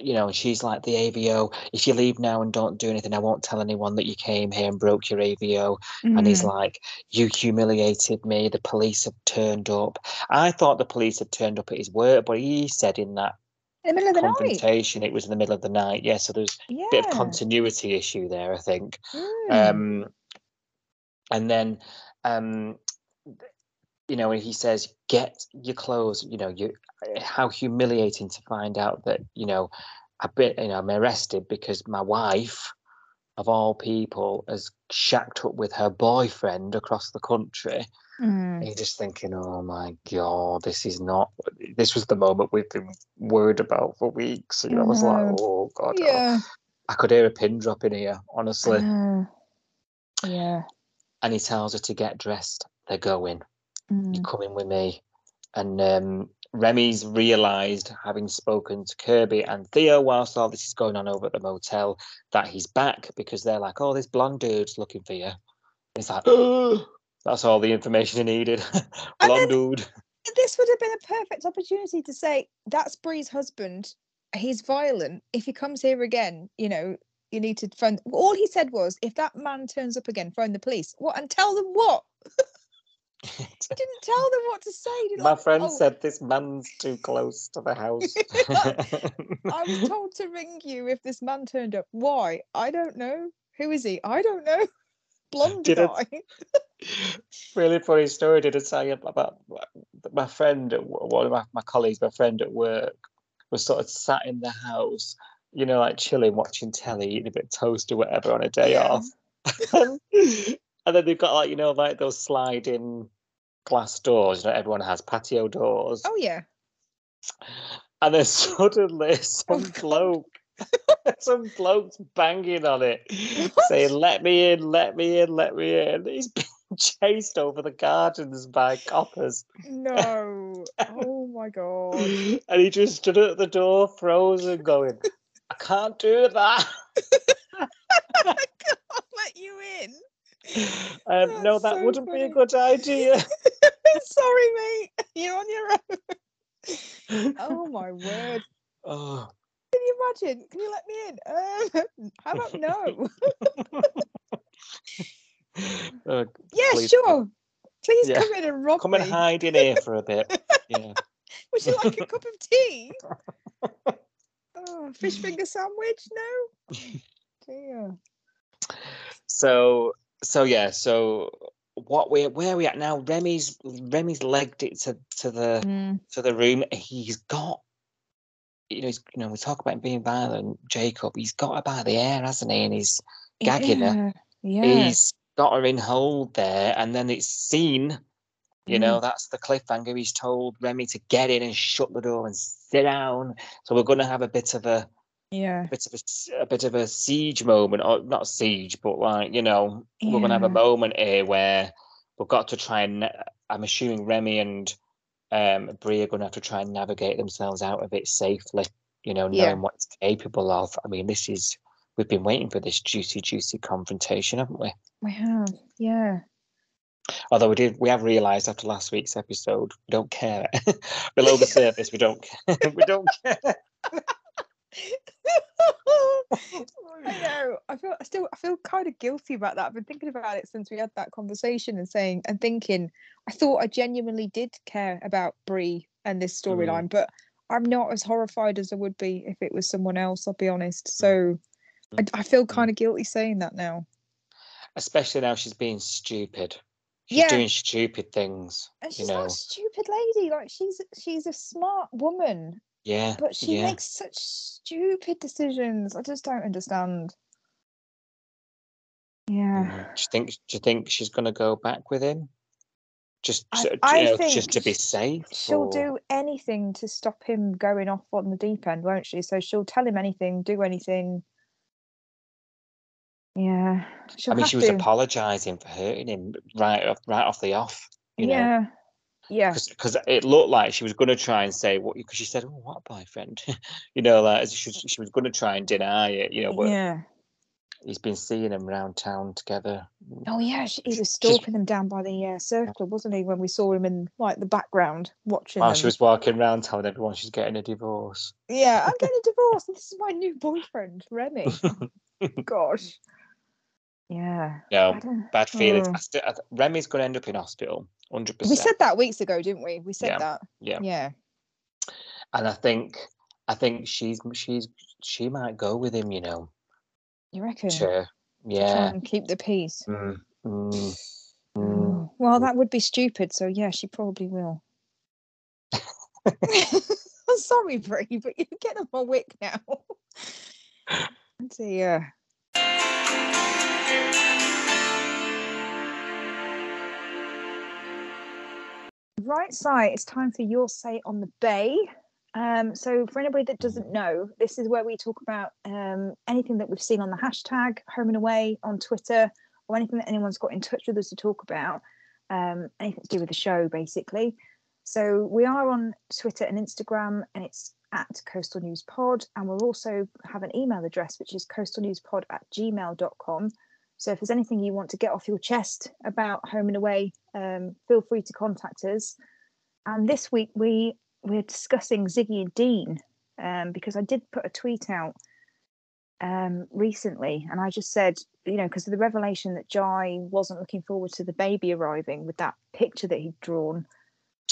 You know, she's like the AVO. If you leave now and don't do anything, I won't tell anyone that you came here and broke your AVO. And he's Mm. like, You humiliated me. The police have turned up. I thought the police had turned up at his work, but he said in that in the middle of the night. confrontation it was in the middle of the night. Yeah, so there's Yeah. a bit of continuity issue there, I think. Mm. Um, and then, um, you know, he says, "Get your clothes." You know, you how humiliating to find out that you know, a bit. You know, I'm arrested because my wife, of all people, has shacked up with her boyfriend across the country. Mm. You're just thinking, "Oh my god, this is not." This was the moment we've been worried about for weeks. And I was like, "Oh god." oh." Yeah. I could hear a pin drop in here, honestly. Uh, yeah. and he tells her to get dressed. They're going. Mm. You're coming with me. And um, Remy's realised, having spoken to Kirby and Theo whilst all this is going on over at the motel, that he's back because they're like, "Oh, this blonde dude's looking for you." And he's like, "Oh." That's all the information he needed. blonde dude. This would have been a perfect opportunity to say that's Bree's husband. He's violent. If he comes here again, you know, you need to phone. All he said was, if that man turns up again, phone the police. What and tell them what? Didn't tell them what to say. My friend "Oh, said this man's too close to the house. I was told to ring you if this man turned up. Why? I don't know. Who is he? I don't know. Blonde Did it- guy. really funny story. Did I tell you about my friend, at one of my, my colleagues, my friend at work, was sort of sat in the house, you know, like chilling, watching telly, eating a bit of toast or whatever on a day Yeah. off. and then they've got like, you know, like those sliding glass doors, you know, everyone has patio doors. Oh yeah. And then suddenly some oh, God. bloke, some bloke's banging on it, What? saying, "Let me in, let me in, let me in." He's being chased over the gardens by coppers, No. Oh my god. and he just stood at the door, frozen, going, "I can't do that." I can't let you in. Um, no, that so wouldn't be a good idea. Sorry, mate. You're on your own. Oh my word. oh, Can you imagine? Can you let me in? Um, how about no? uh, yeah, please sure. Please Yeah. come in and rob come and hide in here for a bit. Yeah. Would you like a cup of tea? Oh, fish finger sandwich? No. Dear. So so yeah, so what we where are we at now? Remy's Remy's legged it to, to the Mm, to the room. He's got you know, he's, you know, we talk about him being violent, Jacob. He's got her by the hair, hasn't he? And he's gagging her. Yeah. Yeah. He's got her in hold there, and then it's seen. You know, that's the cliffhanger. He's told Remy to get in and shut the door and sit down. So we're going to have a bit of a yeah. a bit of a, a bit of a siege moment, or not siege, but like you know, we're gonna have a moment here where we've got to try and. I'm assuming Remy and um, Bree are gonna have to try and navigate themselves out of it safely. You know, knowing Yeah. what it's capable of. I mean, this is we've been waiting for this juicy, juicy confrontation, haven't we? We have. Yeah. Although we did, we have realised after last week's episode, we don't care. Below the surface, we don't care. we don't care. I know. I feel I still I feel kind of guilty about that. I've been thinking about it since we had that conversation and saying and thinking I thought I genuinely did care about Bree and this mm-hmm. storyline, but I'm not as horrified as I would be if it was someone else, I'll be honest. So mm-hmm. I, I feel mm-hmm. kind of guilty saying that now. Especially now she's being stupid. She's Yeah. doing stupid things. And you she's know. not a stupid lady. Like she's she's a smart woman, Yeah. but she yeah. makes such stupid decisions. I just don't understand. Yeah. Mhm. Do you think? Do you think she's going to go back with him? Just, I- so- I know, think just to be safe. She'll or- do anything to stop him going off on the deep end, won't she? So she'll tell him anything, do anything. Yeah, she'll I mean, she was to. apologising for hurting him right off, right off the off. You know, yeah, because it looked like she was going to try and say what because she said, "Oh, what boyfriend?" you know, like as she was, she was going to try and deny it. You know, but yeah. he's been seeing them around town together. Oh yeah, she, he was stalking them down by the uh, circle, wasn't he? When we saw him in like the background watching While them. she was walking around telling everyone she's getting a divorce. Yeah, I'm getting a divorce. And this is my new boyfriend, Remy. Gosh. Yeah. No, bad feelings. I still, I, th- Remy's going to end up in hospital, hundred percent. We said that weeks ago, didn't we? We said Yeah. that. yeah. Yeah. and I think I think she's she's she might go with him. You know, You reckon? Try yeah. and keep the peace. Mm, mm, mm. Oh, Well, that would be stupid. So yeah, she probably will. I'm sorry, Bree, but you're getting on my wick now. Dear. Right side, it's time for your say on the bay. Um, so for anybody that doesn't know, this is where we talk about um, anything that we've seen on the hashtag home and away on Twitter or anything that anyone's got in touch with us to talk about, um, anything to do with the show, basically. So we are on Twitter and Instagram, and it's at Coastal News Pod, and we'll also have an email address, which is coastalnewspod at gmail.com. So if there's anything you want to get off your chest about home and away, um, feel free to contact us. And this week we we're discussing Ziggy and Dean um, because I did put a tweet out um, recently, and I just said, you know, because of the revelation that Jai wasn't looking forward to the baby arriving with that picture that he'd drawn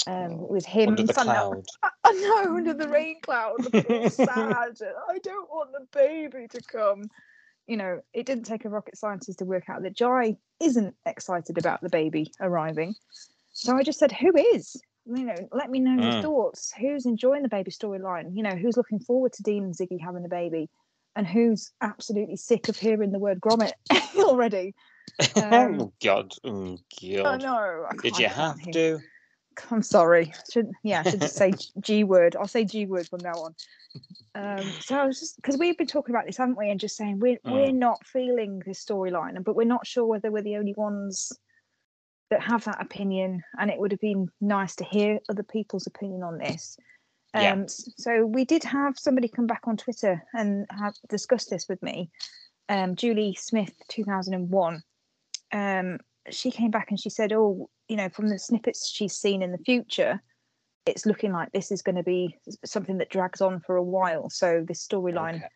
um, with him under the cloud. I know under the rain cloud, sad. I don't want the baby to come. You know, it didn't take a rocket scientist to work out that Jai isn't excited about the baby arriving. So I just said, who is? You know, let me know your Mm. thoughts. Who's enjoying the baby storyline? You know, who's looking forward to Dean and Ziggy having a baby? And who's absolutely sick of hearing the word grommet already? Um, oh God! Oh I God! know. I Did you have to? I'm sorry. Should yeah, I should just say G- word. I'll say G word from now on. Um, so I was just because we've been talking about this, haven't we? And just saying we're we're not feeling this storyline, but we're not sure whether we're the only ones that have that opinion. And it would have been nice to hear other people's opinion on this. Um, Yeah. So we did have somebody come back on Twitter and have discussed this with me. Um, Julie Smith, two thousand and one. Um, she came back and she said, "Oh, you know, from the snippets she's seen in the future, it's looking like this is going to be something that drags on for a while. So this storyline Okay.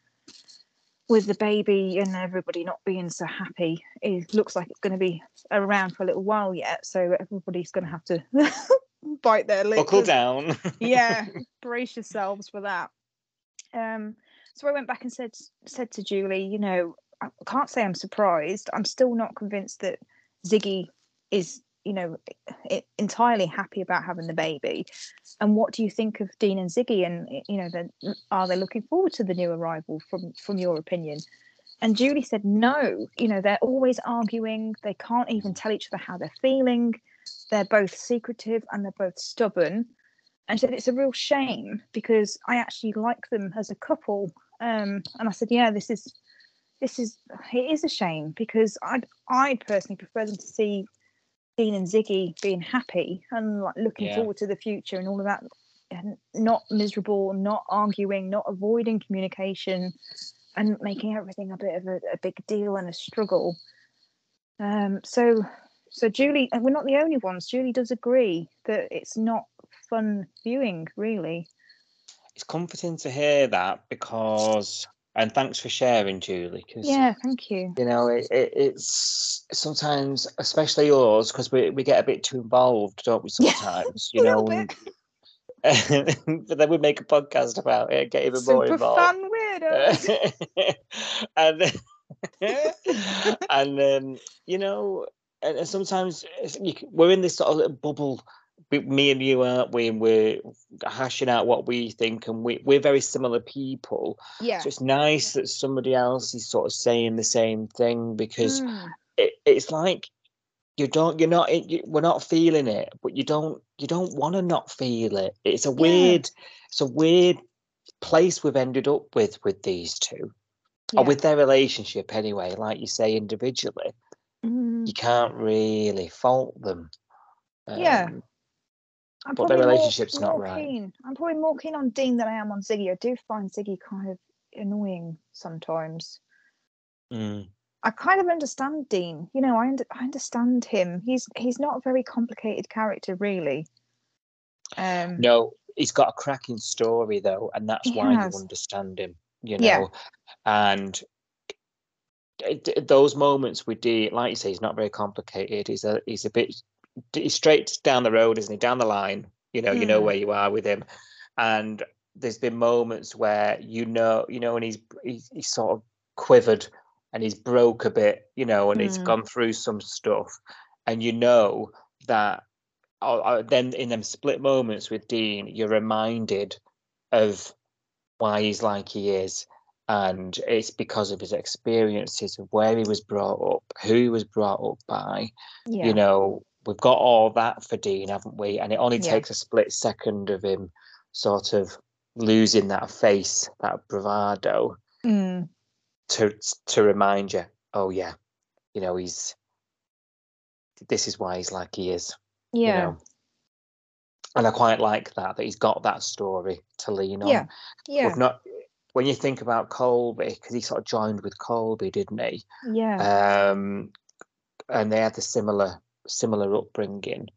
with the baby and everybody not being so happy, it looks like it's going to be around for a little while yet. So everybody's going to have to bite their lip. Buckle down. yeah, brace yourselves for that. Um, so I went back and said said to Julie, you know, I can't say I'm surprised. I'm still not convinced that Ziggy is, you know, entirely happy about having the baby. And what do you think of Dean and Ziggy? And you know, then are they looking forward to the new arrival from from your opinion? And Julie said, no. You know, they're always arguing. They can't even tell each other how they're feeling. They're both secretive and they're both stubborn and she said it's a real shame because I actually like them as a couple. Um, and I said, yeah, this is this is it is a shame because I'd I'd personally prefer them to see Dean and Ziggy being happy and like looking Yeah. forward to the future and all of that, and not miserable, not arguing, not avoiding communication, and making everything a bit of a, a big deal and a struggle. Um, so so Julie, and we're not the only ones. Julie does agree that it's not fun viewing, really. it's comforting to hear that because, and thanks for sharing, Julie. Because Yeah, thank you. you know it, it, it's sometimes, especially yours, because we we get a bit too involved, don't we? Sometimes, you know. and- but then we make a podcast about it, get even more Super involved. fan weirdos. and then, and then you know, and, and sometimes you we're in this sort of little bubble. Me and you, aren't we? And we're hashing out what we think, and we we're very similar people. yeah. So it's nice that somebody else is sort of saying the same thing because Mm, it, it's like you don't you're not you, we're not feeling it but you don't you don't want to not feel it it's a weird it's a weird place we've ended up with with these two yeah. or with their relationship anyway like you say individually Mm, you can't really fault them Yeah. I'm but their probably more- not right. Keen. I'm probably more keen on Dean than I am on Ziggy. I do find Ziggy kind of annoying sometimes. mm, I kind of understand Dean. You know, I und- I understand him. He's he's not a very complicated character, really. Um, no he's got a cracking story though and that's why has. you understand him you know Yeah. and it- it- those moments with D, like you say, he's not very complicated. He's a he's a bit he's straight down the road, isn't he? Down the line, you know, you know Mm. where you are with him. And there's been moments where you know, you know, and he's he's, he's sort of quivered and he's broke a bit, you know, and he's gone through some stuff, and you know that. oh, oh, then in them split moments with Dean, you're reminded of why he's like he is and it's because of his experiences of where he was brought up who he was brought up by yeah. you know we've got all that for dean haven't we and it only Yeah. takes a split second of him sort of losing that face that bravado Mm, to to remind you oh yeah you know he's this is why he's like he is you yeah. know and i quite like that that he's got that story to lean on Yeah. Yeah. We've not when you think about Colby, because he sort of joined with Colby, didn't he? Yeah. Um, and they had the similar similar upbringing,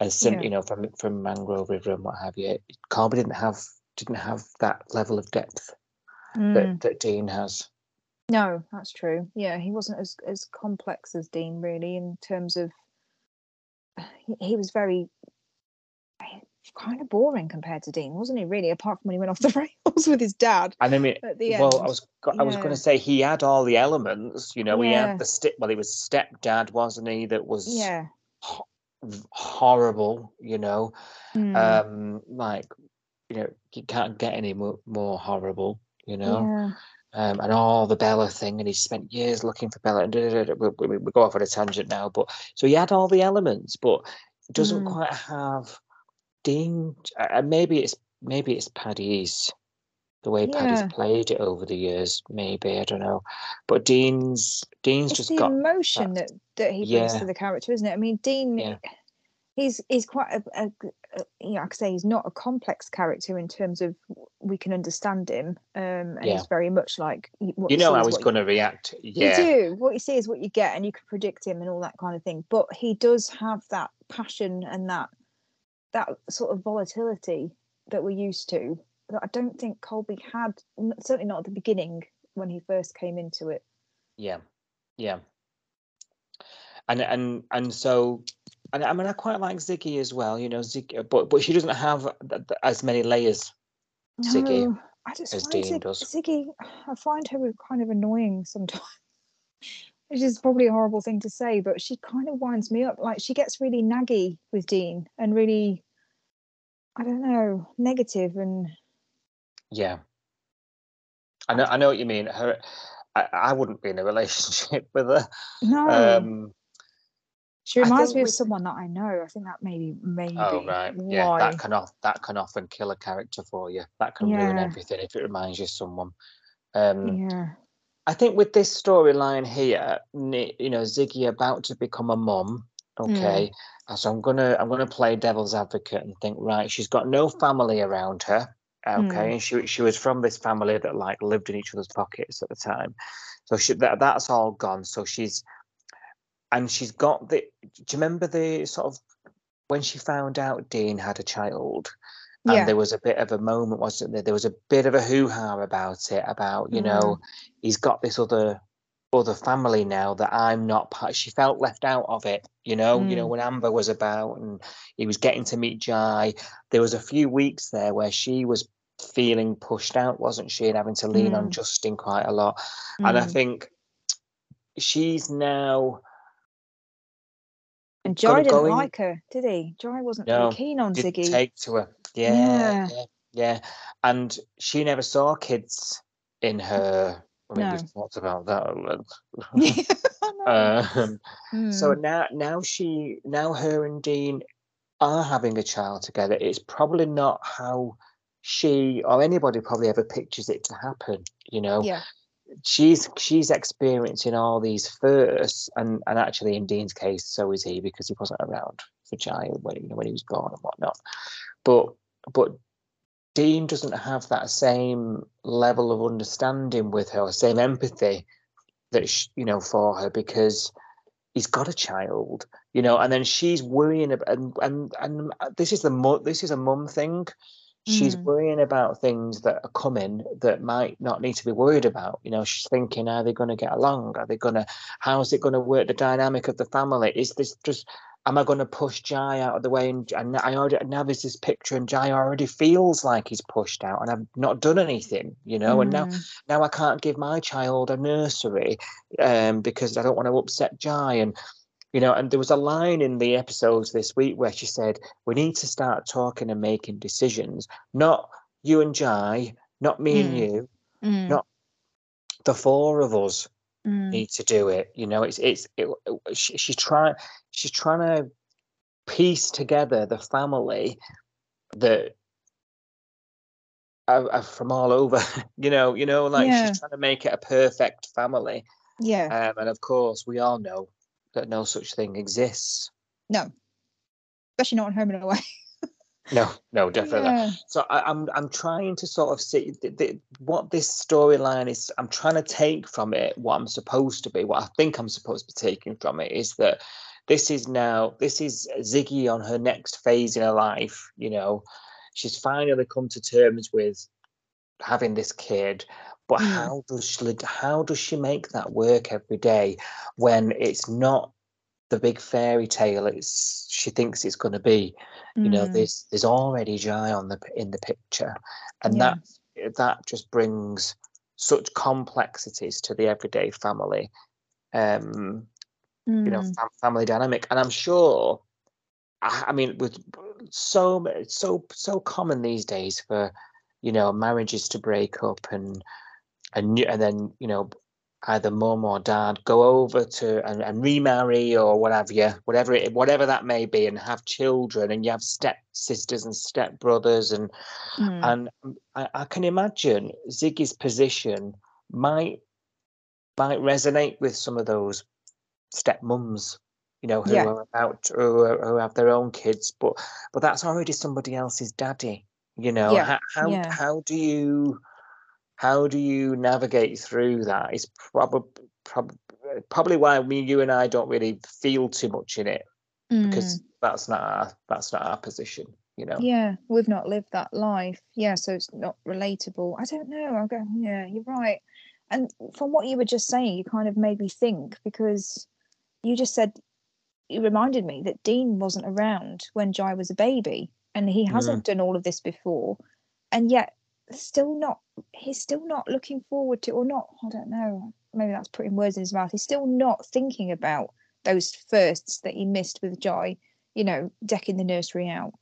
as sim, Yeah. you know, from from Mangrove River and what have you. Colby didn't have didn't have that level of depth Mm, that, that Dean has. No, that's true. Yeah, he wasn't as as complex as Dean really in terms of he, he was very kind of boring compared to Dean, wasn't he? Really, apart from when he went off the rails with his dad And I mean, well. I was I was going to say he had all the elements. You know, he had the step. Well, he was stepdad, wasn't he? That was yeah. ho- horrible. You know, Mm, um like you know you can't get any more, more horrible you know yeah. um and all the bella thing and he spent years looking for bella and we, we, we go off on a tangent now but so he had all the elements but doesn't Mm. quite have dean uh, maybe it's maybe it's paddy's the way paddy's played it over the years maybe i don't know but dean's dean's It's just the got emotion that that he brings to the character, isn't it? I mean, Dean. Yeah. He's he's quite a, a, a you know, I could say he's not a complex character in terms of we can understand him, um, and Yeah. he's very much like what you know how he's going to react yeah You do. What you see is what you get, and you can predict him and all that kind of thing. But he does have that passion and that that sort of volatility that we're used to. That I don't think Colby had. Certainly not at the beginning when he first came into it. Yeah, yeah. And and and so, and I mean, I quite like Ziggy as well. You know, Ziggy, but but she doesn't have as many layers. Ziggy, No, I just as find Dean Zig- does. Ziggy. I find her kind of annoying sometimes. Which is probably a horrible thing to say, but she kind of winds me up. Like she gets really naggy with Dean and really, I don't know, negative and Yeah. I know. I know what you mean. Her, I, I wouldn't be in a relationship with her. no. Um. she reminds me of with- someone that I know. I think that maybe maybe Oh right. Yeah. That can off. That can often kill a character for you. That can ruin everything if it reminds you of someone. Um. yeah. I think with this storyline here, you know, Ziggy about to become a mum. Mm. Okay, and so I'm gonna I'm gonna play devil's advocate and think right, she's got no family around her. Okay, Mm. and she she was from this family that like lived in each other's pockets at the time, so she that that's all gone. So she's and she's got the. Do you remember the sort of when she found out Dean had a child? And Yeah. there was a bit of a moment, wasn't there? There was a bit of a hoo ha about it, about you know, he's got this other other family now that I'm not part. She felt left out of it, you know. You know Mm. when Amber was about and he was getting to meet Jai. There was a few weeks there where she was feeling pushed out, wasn't she, and having to lean on Mm. Justin quite a lot. And I Mm. think she's now And Jai didn't go in- like her, did he? Jai wasn't No, very keen on did Ziggy. take to her. Yeah, Yeah. yeah, yeah. And she never saw kids in her. I mean, No. we've talked about that. Um, So Mm. now, now she, now her and Dean are having a child together. It's probably not how she or anybody probably ever pictures it to happen. You know, yeah, she's she's experiencing all these firsts, and and actually in Dean's case, so is he because he wasn't around for child when you know when he was born and whatnot. But but Dean doesn't have that same level of understanding with her, same empathy that sh you know for her because he's got a child, you know, and then she's worrying about and and and uh, this is the mu- this is a mum thing. She's Mm. worrying about things that are coming that might not need to be worried about. You know, she's thinking, are they going to get along? Are they going to? How's it going to work? The dynamic of the family is this just? Am I going to push Jai out of the way? And, and I already now there's this picture, and Jai already feels like he's pushed out, and I've not done anything. You know, and now Mm. now I can't give my child a nursery um, because I don't want to upset Jai. And you know, and there was a line in the episodes this week where she said, "We need to start talking and making decisions. Not you and Jai, not me and Mm. you, Mm. not the four of us Mm. need to do it." You know, it's it's it, she, she's trying she's trying to piece together the family that are, are from all over. you know, you know, like Yeah. she's trying to make it a perfect family. Yeah, Um, and of course, we all know that no such thing exists. no, especially not on Home and Away. No, no, definitely. not. So I, I'm I'm trying to sort of see th- th- what this storyline is. I'm trying to take from it what I'm supposed to be. What I think I'm supposed to be taking from it is that this is now this is Ziggy on her next phase in her life. You know, she's finally come to terms with having this kid. But Mm. how does she how does she make that work every day when it's not the big fairy tale it's she thinks it's going to be? you know Mm. there's there's already Jai on the in the picture and Yeah. that that just brings such complexities to the everyday family um you know Mm. fam- family dynamic and i'm sure I, I mean with so it's so so common these days for you know marriages to break up and and and then you know either mum or dad go over to and, and remarry or whatever you whatever it whatever that may be and have children and you have step sisters and step brothers and Mm. and I, I can imagine Ziggy's position might might resonate with some of those step mums you know, who Yeah. are about who, are- who have their own kids, but but that's already somebody else's daddy. You know, Yeah, how how, yeah. how do you how do you navigate through that? Is probably prob- probably why me, you, and I don't really feel too much in it because Mm. that's not our that's not our position. You know. Yeah, we've not lived that life. Yeah, so it's not relatable. I don't know. I'll go, yeah, you're right. And from what you were just saying, you kind of made me think because you just said, you reminded me that Dean wasn't around when Jai was a baby and he hasn't done all of this before. And yet, still not, he's still not looking forward to, or not, I don't know, maybe that's putting words in his mouth. He's still not thinking about those firsts that he missed with Jai, you know, decking the nursery out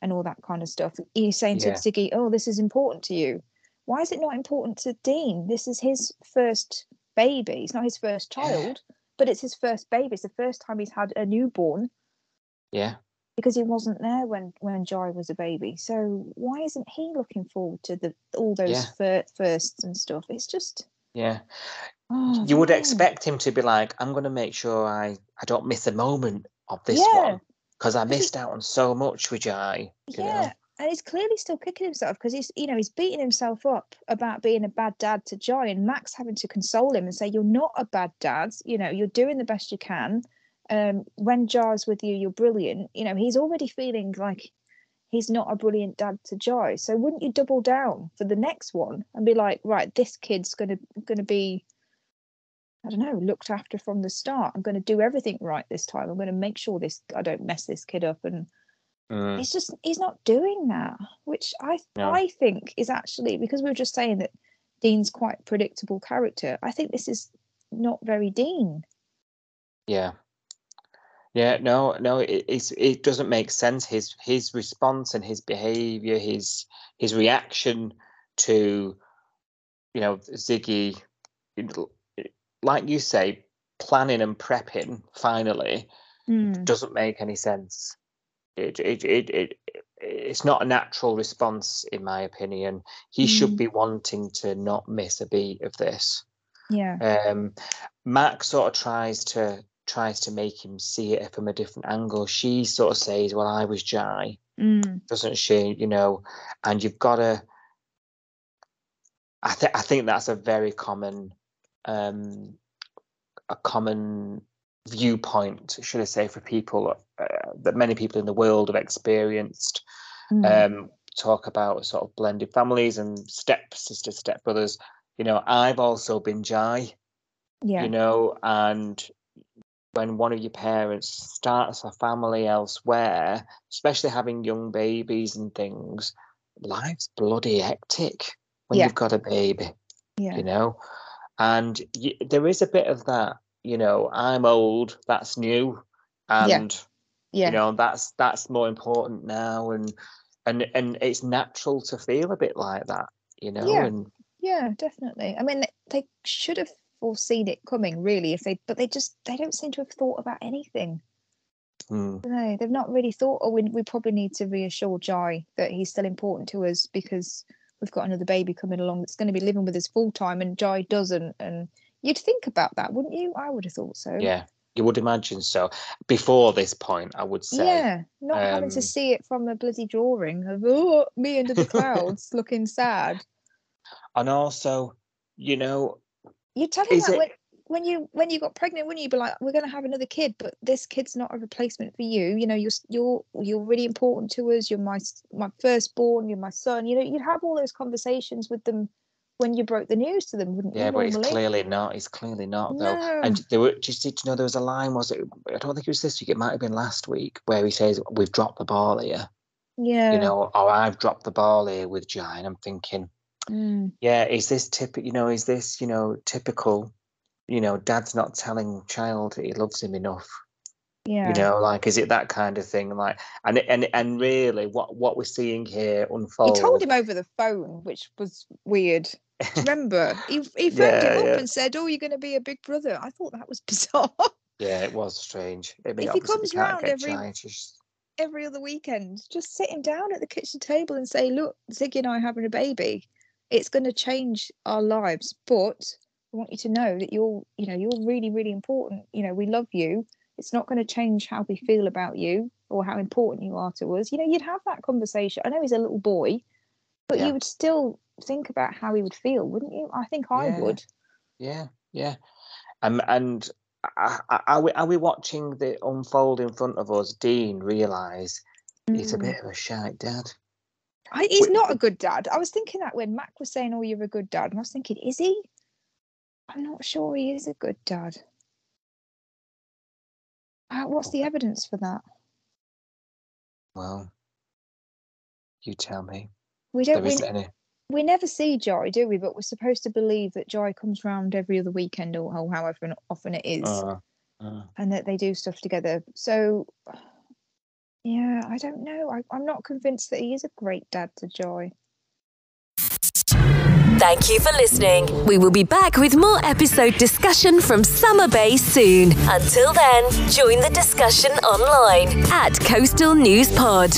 and all that kind of stuff. He's saying Yeah. to Ziggy, "Oh, this is important to you. Why is it not important to Dean? This is his first baby. It's not his first Yeah. child, but it's his first baby. It's the first time he's had a newborn Yeah. Because he wasn't there when when Jai was a baby. So why isn't he looking forward to the all those Yeah. fir- firsts and stuff? It's just Yeah. oh, you would expect him to be like, I'm going to make sure I, I don't miss a moment of this Yeah. one because I missed out on so much with Jai. You yeah know? and he's clearly still kicking himself because he's you know he's beating himself up about being a bad dad to Jai and Max having to console him and say you're not a bad dad you know you're doing the best you can um when Jai's with you you're brilliant you know he's already feeling like he's not a brilliant dad to Jai. So wouldn't you double down for the next one and be like, right, this kid's gonna gonna be, I don't know, looked after from the start. I'm gonna do everything right this time. I'm gonna make sure this I don't mess this kid up. And Mm. he's just he's not doing that, which I No. I think is actually because we were just saying that Dean's quite predictable character. I think this is not very Dean. Yeah. Yeah, no, no, it, it doesn't make sense. His his response and his behavior, his his reaction to, you know, Ziggy, like you say, planning and prepping finally Mm, doesn't make any sense. It it it, it it's not a natural response, in my opinion. He should Mm. be wanting to not miss a beat of this. yeah. Um, Mac sort of tries to tries to make him see it from a different angle. She sort of says, "Well, I was Jai," Mm, doesn't she? You know, and you've got to. I think I think that's a very common, um, a common viewpoint, should I say, for people uh, that many people in the world have experienced. mm, Um, talk about sort of blended families and step sisters, step brothers. You know, I've also been Jai yeah. you know, and when one of your parents starts a family elsewhere, especially having young babies and things, life's bloody hectic when Yeah. you've got a baby, yeah. you know, and y- there is a bit of that, you know, I'm old, that's new, and yeah. you know that's that's more important now, and and and it's natural to feel a bit like that, you know, Yeah. and Yeah, definitely. I mean, they should have foreseen it coming, really, if they, but they just they don't seem to have thought about anything. mm, they? They've not really thought. Oh, we we probably need to reassure Jai that he's still important to us because we've got another baby coming along that's going to be living with us full time, and Jai doesn't. And you'd think about that, wouldn't you? I would have thought so. yeah, you would imagine so. Before this point, I would say. Yeah, not having to um, see it from a bloody drawing of oh me under the clouds looking sad. and also you know You tell him Is that it- when, when you when you got pregnant, wouldn't you be like, "We're going to have another kid, but this kid's not a replacement for you. You know, you're you're you're really important to us. You're my my firstborn. You're my son. You know, you'd have all those conversations with them when you broke the news to them, wouldn't yeah you? Yeah, but he's normally? clearly not he's clearly not though and there were just did you know there was a line was it i don't think it was this week it might have been last week where he says we've dropped the ball here yeah. you know or i've dropped the ball here with jai and i'm thinking Mm, yeah is this typical you know is this you know typical you know dad's not telling child he loves him enough yeah. you know like is it that kind of thing like and and and really what what we're seeing here unfold. He told him over the phone, which was weird. Remember, he he phoned Yeah, him up yeah. and said, "Oh, you're going to be a big brother." I thought that was bizarre. yeah it was strange I mean, If he comes round every- every other weekend. Just sit him down at the kitchen table and say, "Look, Ziggy and I are having a baby. It's going to change our lives, but I want you to know that you're, you know, you're really, really important. You know, we love you. It's not going to change how we feel about you or how important you are to us. You know, you'd have that conversation. I know he's a little boy, but Yeah. you would still think about how he would feel, wouldn't you? I think I Yeah. would. Yeah, yeah. Um, and are we are we watching the unfold in front of us? Dean realise he's a Mm. bit of a shite dad. I, he's Wait, not a good dad. I was thinking that when Mac was saying, "Oh, you're a good dad," and I was thinking, is he? I'm not sure he is a good dad. Uh, what's the evidence for that? Well, you tell me. We don't. There We, any. we never see Jai, do we? But we're supposed to believe that Jai comes round every other weekend or however often it is, Uh, uh, and that they do stuff together. So, yeah, I don't know. I, I'm not convinced that he is a great dad to Jai. Thank you for listening. We will be back with more episode discussion from Summer Bay soon. Until then, join the discussion online at Coastal News Pod.